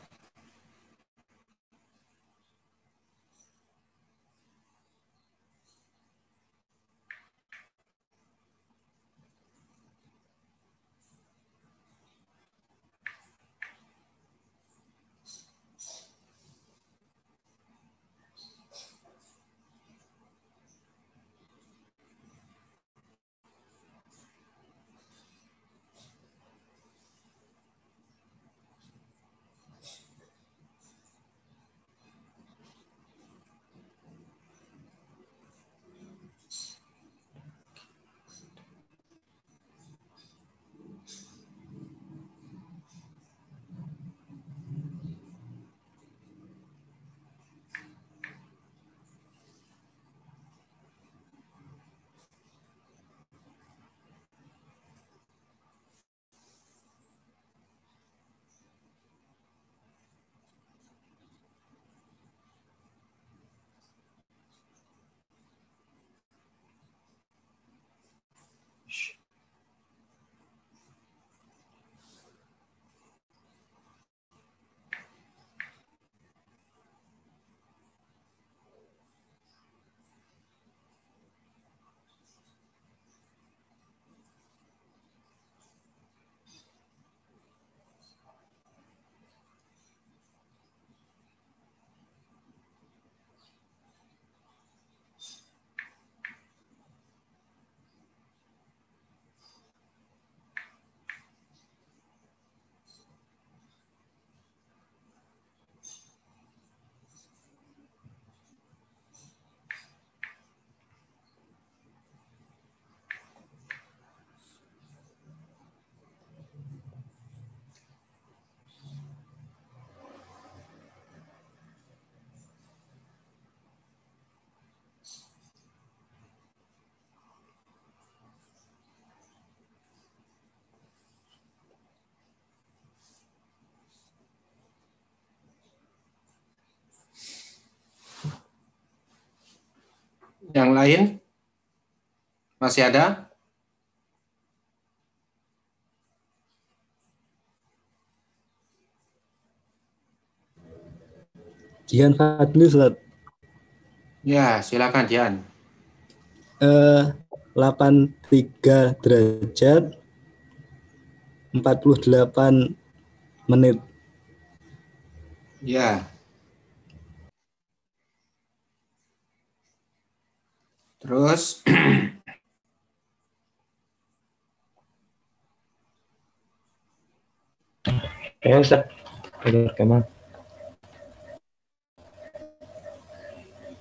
Yang lain? Masih ada? Jihan Fadli Ustaz. Ya, silakan Jian. Eh 83 derajat 48 menit. Ya. Terus Ya Ustaz. Kemal.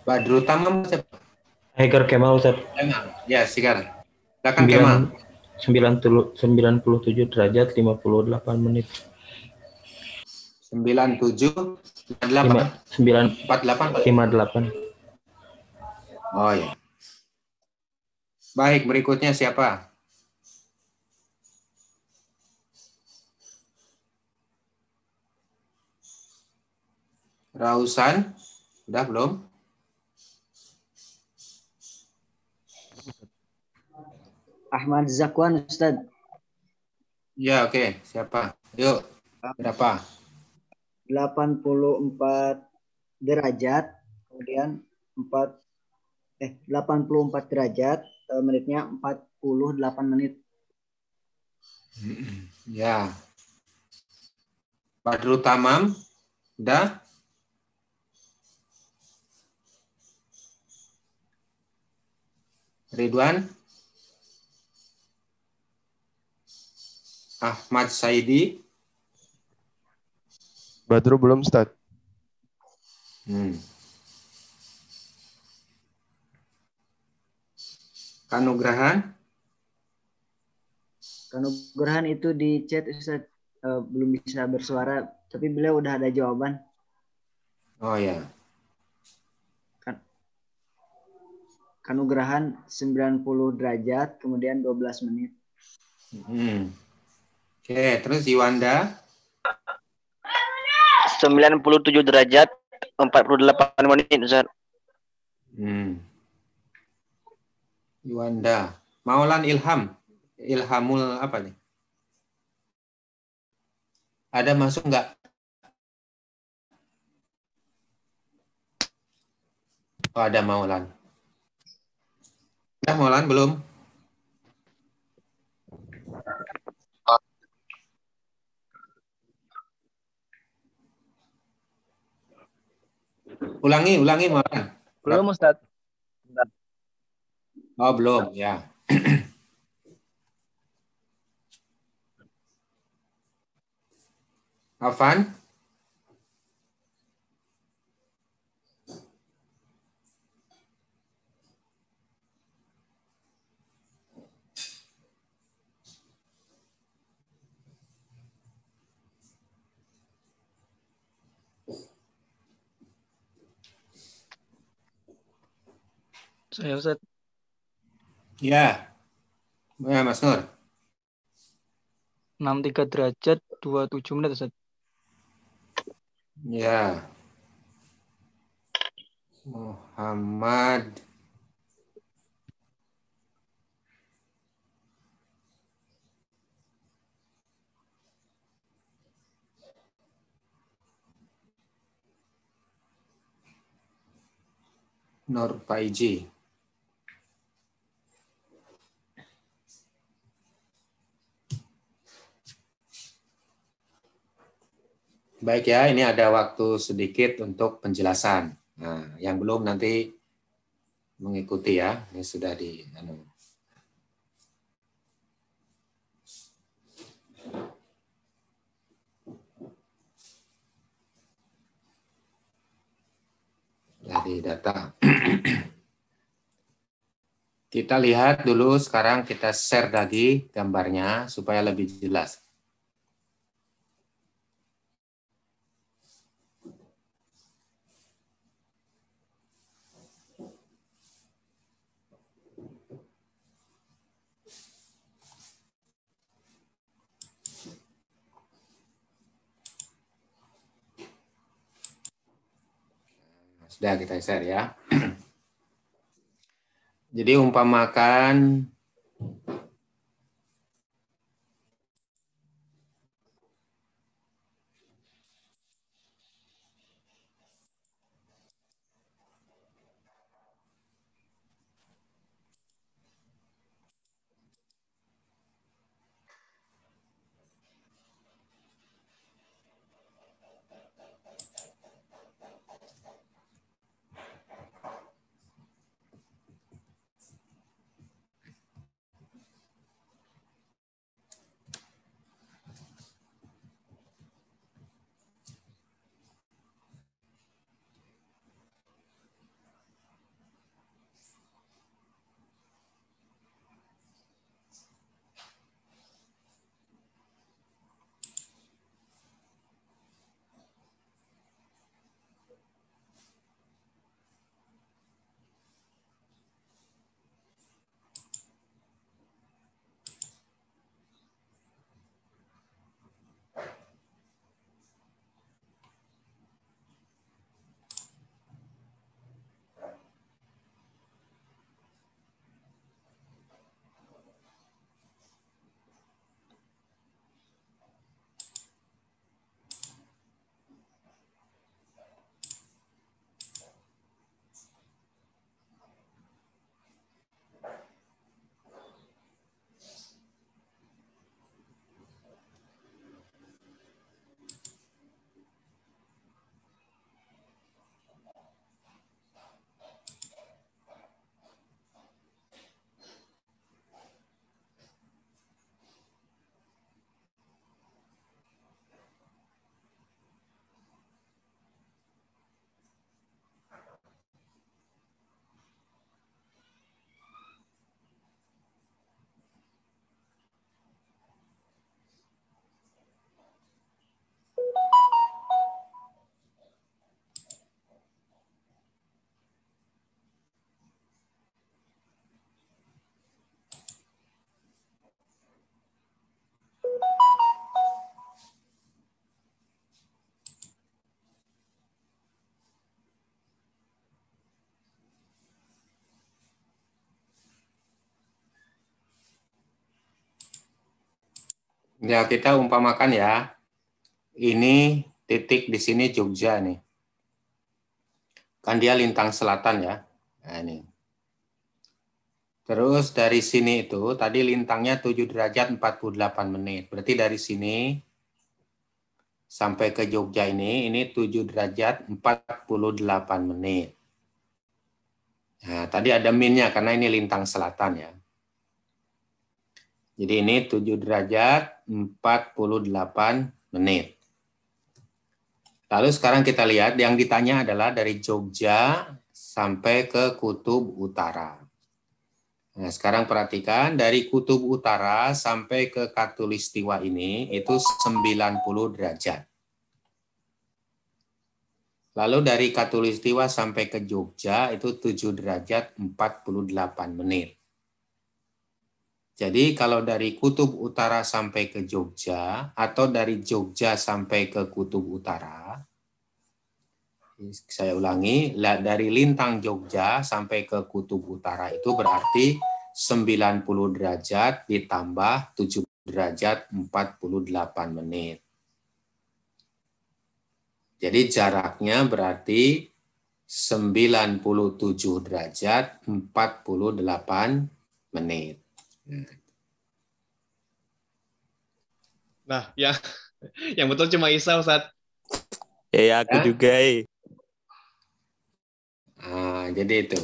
Badrul Tamam siapa? Haikal Kemal Ustaz. Kemal. Ya, silakan. Silakan Kemal. 9, 97 derajat 58 menit. 97 Lima- 58 9 48. 58. Oh ya. Baik, berikutnya siapa? Rausan, udah belum? Ahmad Zakwan Ustaz. Ya, oke. Siapa? Yuk, berapa? 84 derajat kemudian 4 eh 84 derajat menitnya 48 menit. Ya. Badrul Tamam, udah? Ridwan? Ahmad Saidi? Badru belum, Ustaz. Hmm. Kanugrahan? Kanugrahan itu di chat Ustaz eh, belum bisa bersuara tapi beliau udah ada jawaban. Oh ya. Kanugrahan 90 derajat kemudian 12 menit. Hmm. Oke, terus Iwanda? 97 derajat 48 menit Ustaz. Hmm. Iwanda. Maulan Ilham. Ilhamul apa nih? Ada masuk nggak? Oh, ada Maulan. Udah Maulan belum? Ulangi, ulangi Maulan. Belum Ustaz. Oh, belum, ya. Afan? Saya Ustaz. Ya. Ya, Mas Nur. 63 derajat 27 menit Ustaz. Ya. Muhammad Nur Paiji. Baik ya, ini ada waktu sedikit untuk penjelasan. Nah, yang belum nanti mengikuti ya, ini sudah di anu. Jadi data. Kita lihat dulu sekarang kita share lagi gambarnya supaya lebih jelas. Sudah kita share ya. Jadi umpamakan Ya, kita umpamakan ya. Ini titik di sini Jogja nih. Kan dia lintang selatan ya. Nah, ini. Terus dari sini itu tadi lintangnya 7 derajat 48 menit. Berarti dari sini sampai ke Jogja ini ini 7 derajat 48 menit. Nah, tadi ada minnya karena ini lintang selatan ya. Jadi ini 7 derajat 48 menit. Lalu sekarang kita lihat yang ditanya adalah dari Jogja sampai ke Kutub Utara. Nah, sekarang perhatikan dari Kutub Utara sampai ke Katulistiwa ini itu 90 derajat. Lalu dari Katulistiwa sampai ke Jogja itu 7 derajat 48 menit. Jadi kalau dari Kutub Utara sampai ke Jogja atau dari Jogja sampai ke Kutub Utara, saya ulangi, dari lintang Jogja sampai ke Kutub Utara itu berarti 90 derajat ditambah 7 derajat 48 menit. Jadi jaraknya berarti 97 derajat 48 menit. Nah, yang yang betul cuma Isa, Ustaz. Ya, aku Ya. juga, eh. Nah, jadi itu.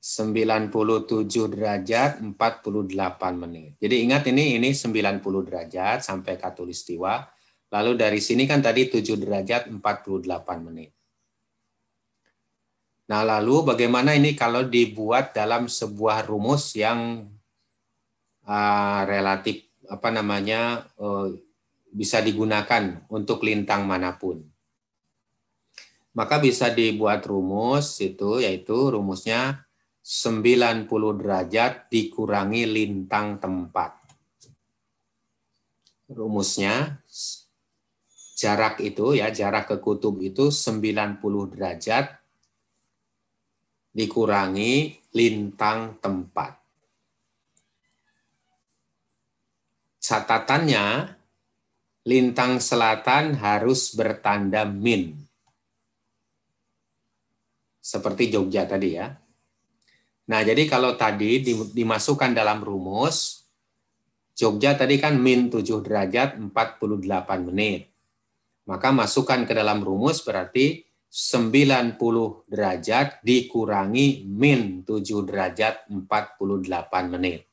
97 derajat 48 menit. Jadi ingat ini ini 90 derajat sampai katulistiwa. Lalu dari sini kan tadi 7 derajat 48 menit. Nah, lalu bagaimana ini kalau dibuat dalam sebuah rumus yang uh, relatif apa namanya uh, bisa digunakan untuk lintang mana pun. Maka bisa dibuat rumus itu yaitu rumusnya 90 derajat dikurangi lintang tempat. Rumusnya jarak itu ya jarak ke kutub itu 90 derajat dikurangi lintang tempat. Catatannya lintang selatan harus bertanda min. Seperti Jogja tadi ya. Nah, jadi kalau tadi dimasukkan dalam rumus, Jogja tadi kan min 7 derajat 48 menit. Maka masukkan ke dalam rumus berarti 90 derajat dikurangi min 7 derajat 48 menit.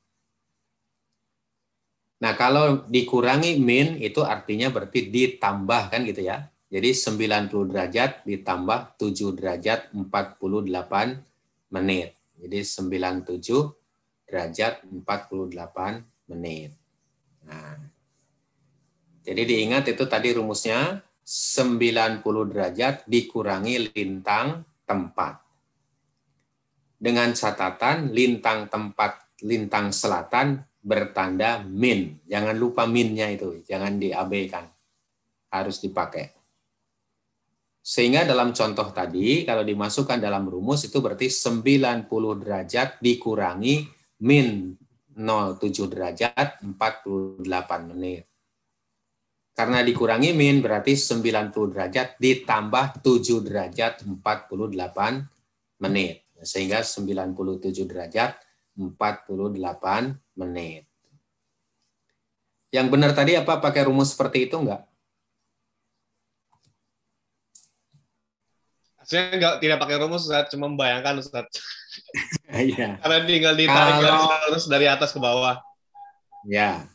Nah, kalau dikurangi min itu artinya berarti ditambah kan gitu ya. Jadi 90 derajat ditambah 7 derajat 48 menit. Jadi 97 derajat 48 menit. Nah, jadi diingat itu tadi rumusnya 90 derajat dikurangi lintang tempat. Dengan catatan lintang tempat lintang selatan bertanda min. Jangan lupa minnya itu, jangan diabaikan. Harus dipakai. Sehingga dalam contoh tadi, kalau dimasukkan dalam rumus itu berarti 90 derajat dikurangi min 07 derajat 48 menit. Karena dikurangi min berarti 90 derajat ditambah 7 derajat 48 menit. Sehingga 97 derajat 48 menit. Yang benar tadi apa pakai rumus seperti itu enggak? Saya nggak tidak pakai rumus, Ustaz, cuma membayangkan, Ustaz. Iya. Karena tinggal ditarik Kalau- terus dari atas ke bawah. Ya.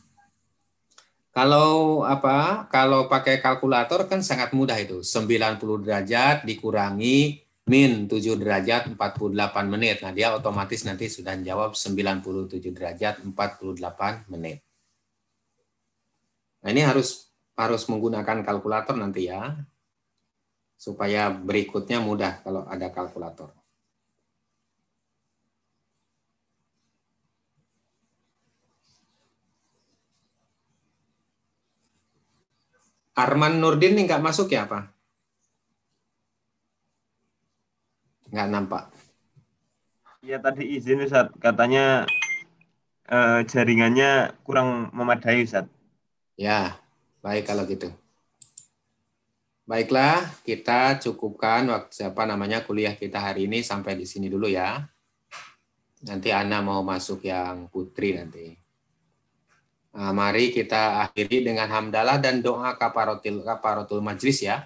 Kalau apa? Kalau pakai kalkulator kan sangat mudah itu. 90 derajat dikurangi min 7 derajat 48 menit. Nah, dia otomatis nanti sudah jawab 97 derajat 48 menit. Nah, ini harus harus menggunakan kalkulator nanti ya. Supaya berikutnya mudah kalau ada kalkulator. Arman Nurdin ini nggak masuk ya apa? Nggak nampak. Iya tadi izin Ustaz, katanya eh, jaringannya kurang memadai Ustaz. Ya, baik kalau gitu. Baiklah, kita cukupkan waktu apa namanya kuliah kita hari ini sampai di sini dulu ya. Nanti Ana mau masuk yang putri nanti. Nah, mari kita akhiri dengan hamdalah dan doa kaparotil kaparotul majlis ya.